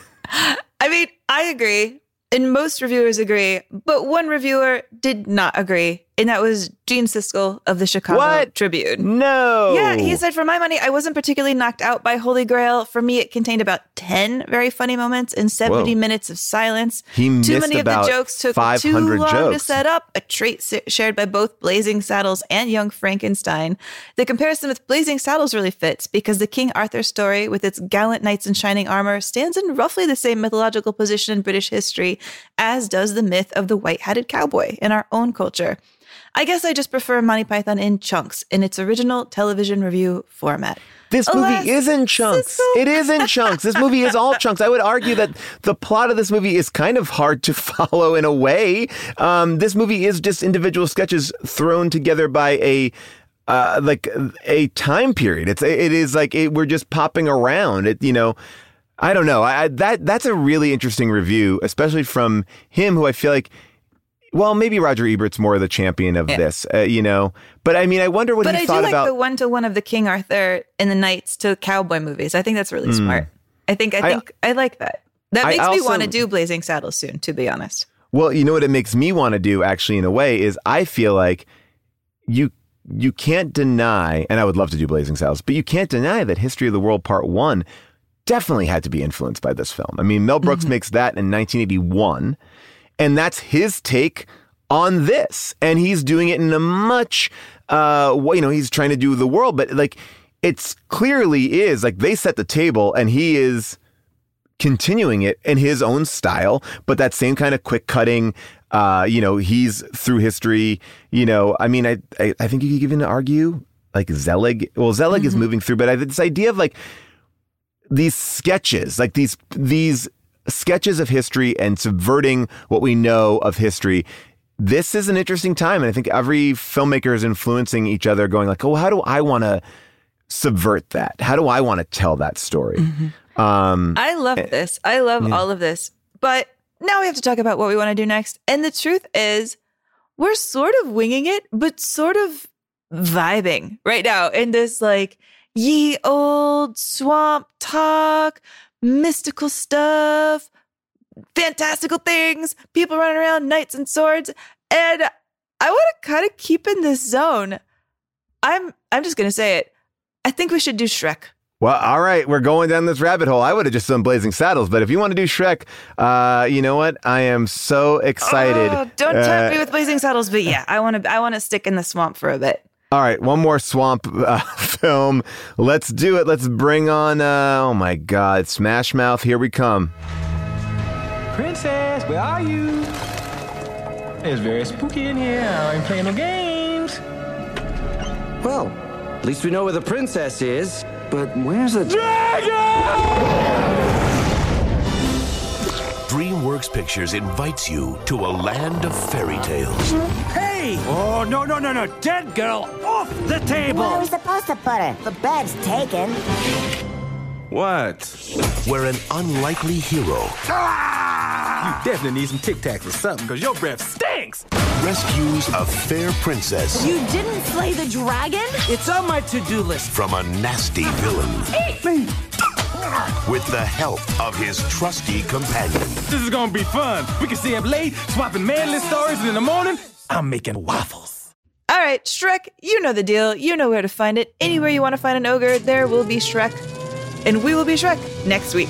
Speaker 2: I mean, I agree. And most reviewers agree, but one reviewer did not agree, and that was Gene Siskel of the Chicago
Speaker 3: What?
Speaker 2: Tribune.
Speaker 3: No.
Speaker 2: Yeah, he said, for my money, I wasn't particularly knocked out by Holy Grail. For me, it contained about 10 very funny moments and 70
Speaker 3: Whoa.
Speaker 2: minutes of silence.
Speaker 3: He
Speaker 2: Too many of the jokes took too
Speaker 3: 500
Speaker 2: long to set up, a trait shared by both Blazing Saddles and Young Frankenstein. The comparison with Blazing Saddles really fits because the King Arthur story, with its gallant knights in shining armor, stands in roughly the same mythological position in British history as does the myth of the white hatted cowboy in our own culture. I guess I just prefer Monty Python in chunks in its original television revue format.
Speaker 3: This
Speaker 2: Alas,
Speaker 3: movie is in chunks. It is in chunks. This movie is all chunks. I would argue that the plot of this movie is kind of hard to follow in a way. Um, this movie is just individual sketches thrown together by a uh, like a time period. It's it is like it, we're just popping around. It you know. I don't know. I that that's a really interesting review, especially from him, who I feel like. Well, maybe Roger Ebert's more the champion of
Speaker 2: Yeah.
Speaker 3: this, uh, you know. But I mean, I wonder what
Speaker 2: but
Speaker 3: he
Speaker 2: I do
Speaker 3: thought
Speaker 2: like
Speaker 3: about.
Speaker 2: the one to one of the King Arthur and the Knights to cowboy movies. I think that's really
Speaker 3: Mm.
Speaker 2: smart. I think I
Speaker 3: I-
Speaker 2: think I, like that. That
Speaker 3: I
Speaker 2: makes me want to do Blazing Saddles soon, to be honest.
Speaker 3: Well, you know what it makes me want to do actually in a way is I feel like you you can't deny and I would love to do Blazing Saddles, but you can't deny that History of the World Part 1 definitely had to be influenced by this film. I mean, Mel Brooks makes that in 1981 and that's his take on this and he's doing it in a much uh you know, he's trying to do the world, but like it's clearly is like they set the table and he is continuing it in his own style, but that same kind of quick cutting. Uh, you know, he's through history. You know, I mean, I I, I think you could even argue like Zelig. Well, Zelig is moving through, but I, this idea of like these sketches, like these these sketches of history and subverting what we know of history. This is an interesting time, and I think every filmmaker is influencing each other, going like, "Oh, how do I want to subvert that? How do I want to tell that story? Um,
Speaker 2: I love
Speaker 3: eh,
Speaker 2: this. I love
Speaker 3: yeah.
Speaker 2: all of this. But now we have to talk about what we want to do next. And the truth is, we're sort of winging it, but sort of vibing right now in this like ye old swamp talk, mystical stuff, fantastical things, people running around, knights and swords. And I want to kind of keep in this zone. I'm I'm just gonna say it. I think we should do Shrek.
Speaker 3: Well, all right, we're going down this rabbit hole. I would have just done Blazing Saddles, but if you want to do Shrek, uh, you know what? I am so excited.
Speaker 2: Oh, don't
Speaker 3: Uh,
Speaker 2: tempt me with blazing saddles, but yeah, I want to. I want to stick in the swamp for a bit.
Speaker 3: All right, one more swamp uh, film. Let's do it. Let's bring on. Uh, oh my God, Smash Mouth! Here we come.
Speaker 23: Princess, where are you? It's very spooky in here. I ain't playing no games.
Speaker 24: Well, at least we know where the princess is. But where's the dragon?
Speaker 25: DreamWorks Pictures invites you to a land of fairy tales.
Speaker 9: Hey! Oh, no, no, no, no. Dead girl off the table!
Speaker 26: Where are we supposed to put her? The bed's taken.
Speaker 25: What? We're an unlikely hero ah!
Speaker 23: You definitely need some Tic Tacs or something, because your breath stinks!
Speaker 25: rescues a fair princess
Speaker 26: You didn't slay the dragon?
Speaker 9: It's on my to-do list.
Speaker 25: from a nasty villain
Speaker 9: Eat me!
Speaker 25: with the help of his trusty companion.
Speaker 23: This is gonna be fun. We can stay up late, swapping manly stories, and in the morning, I'm making waffles.
Speaker 2: All right, Shrek, you know the deal. You know where to find it. Anywhere you want to find an ogre, there will be Shrek. And we will be Shrek next week.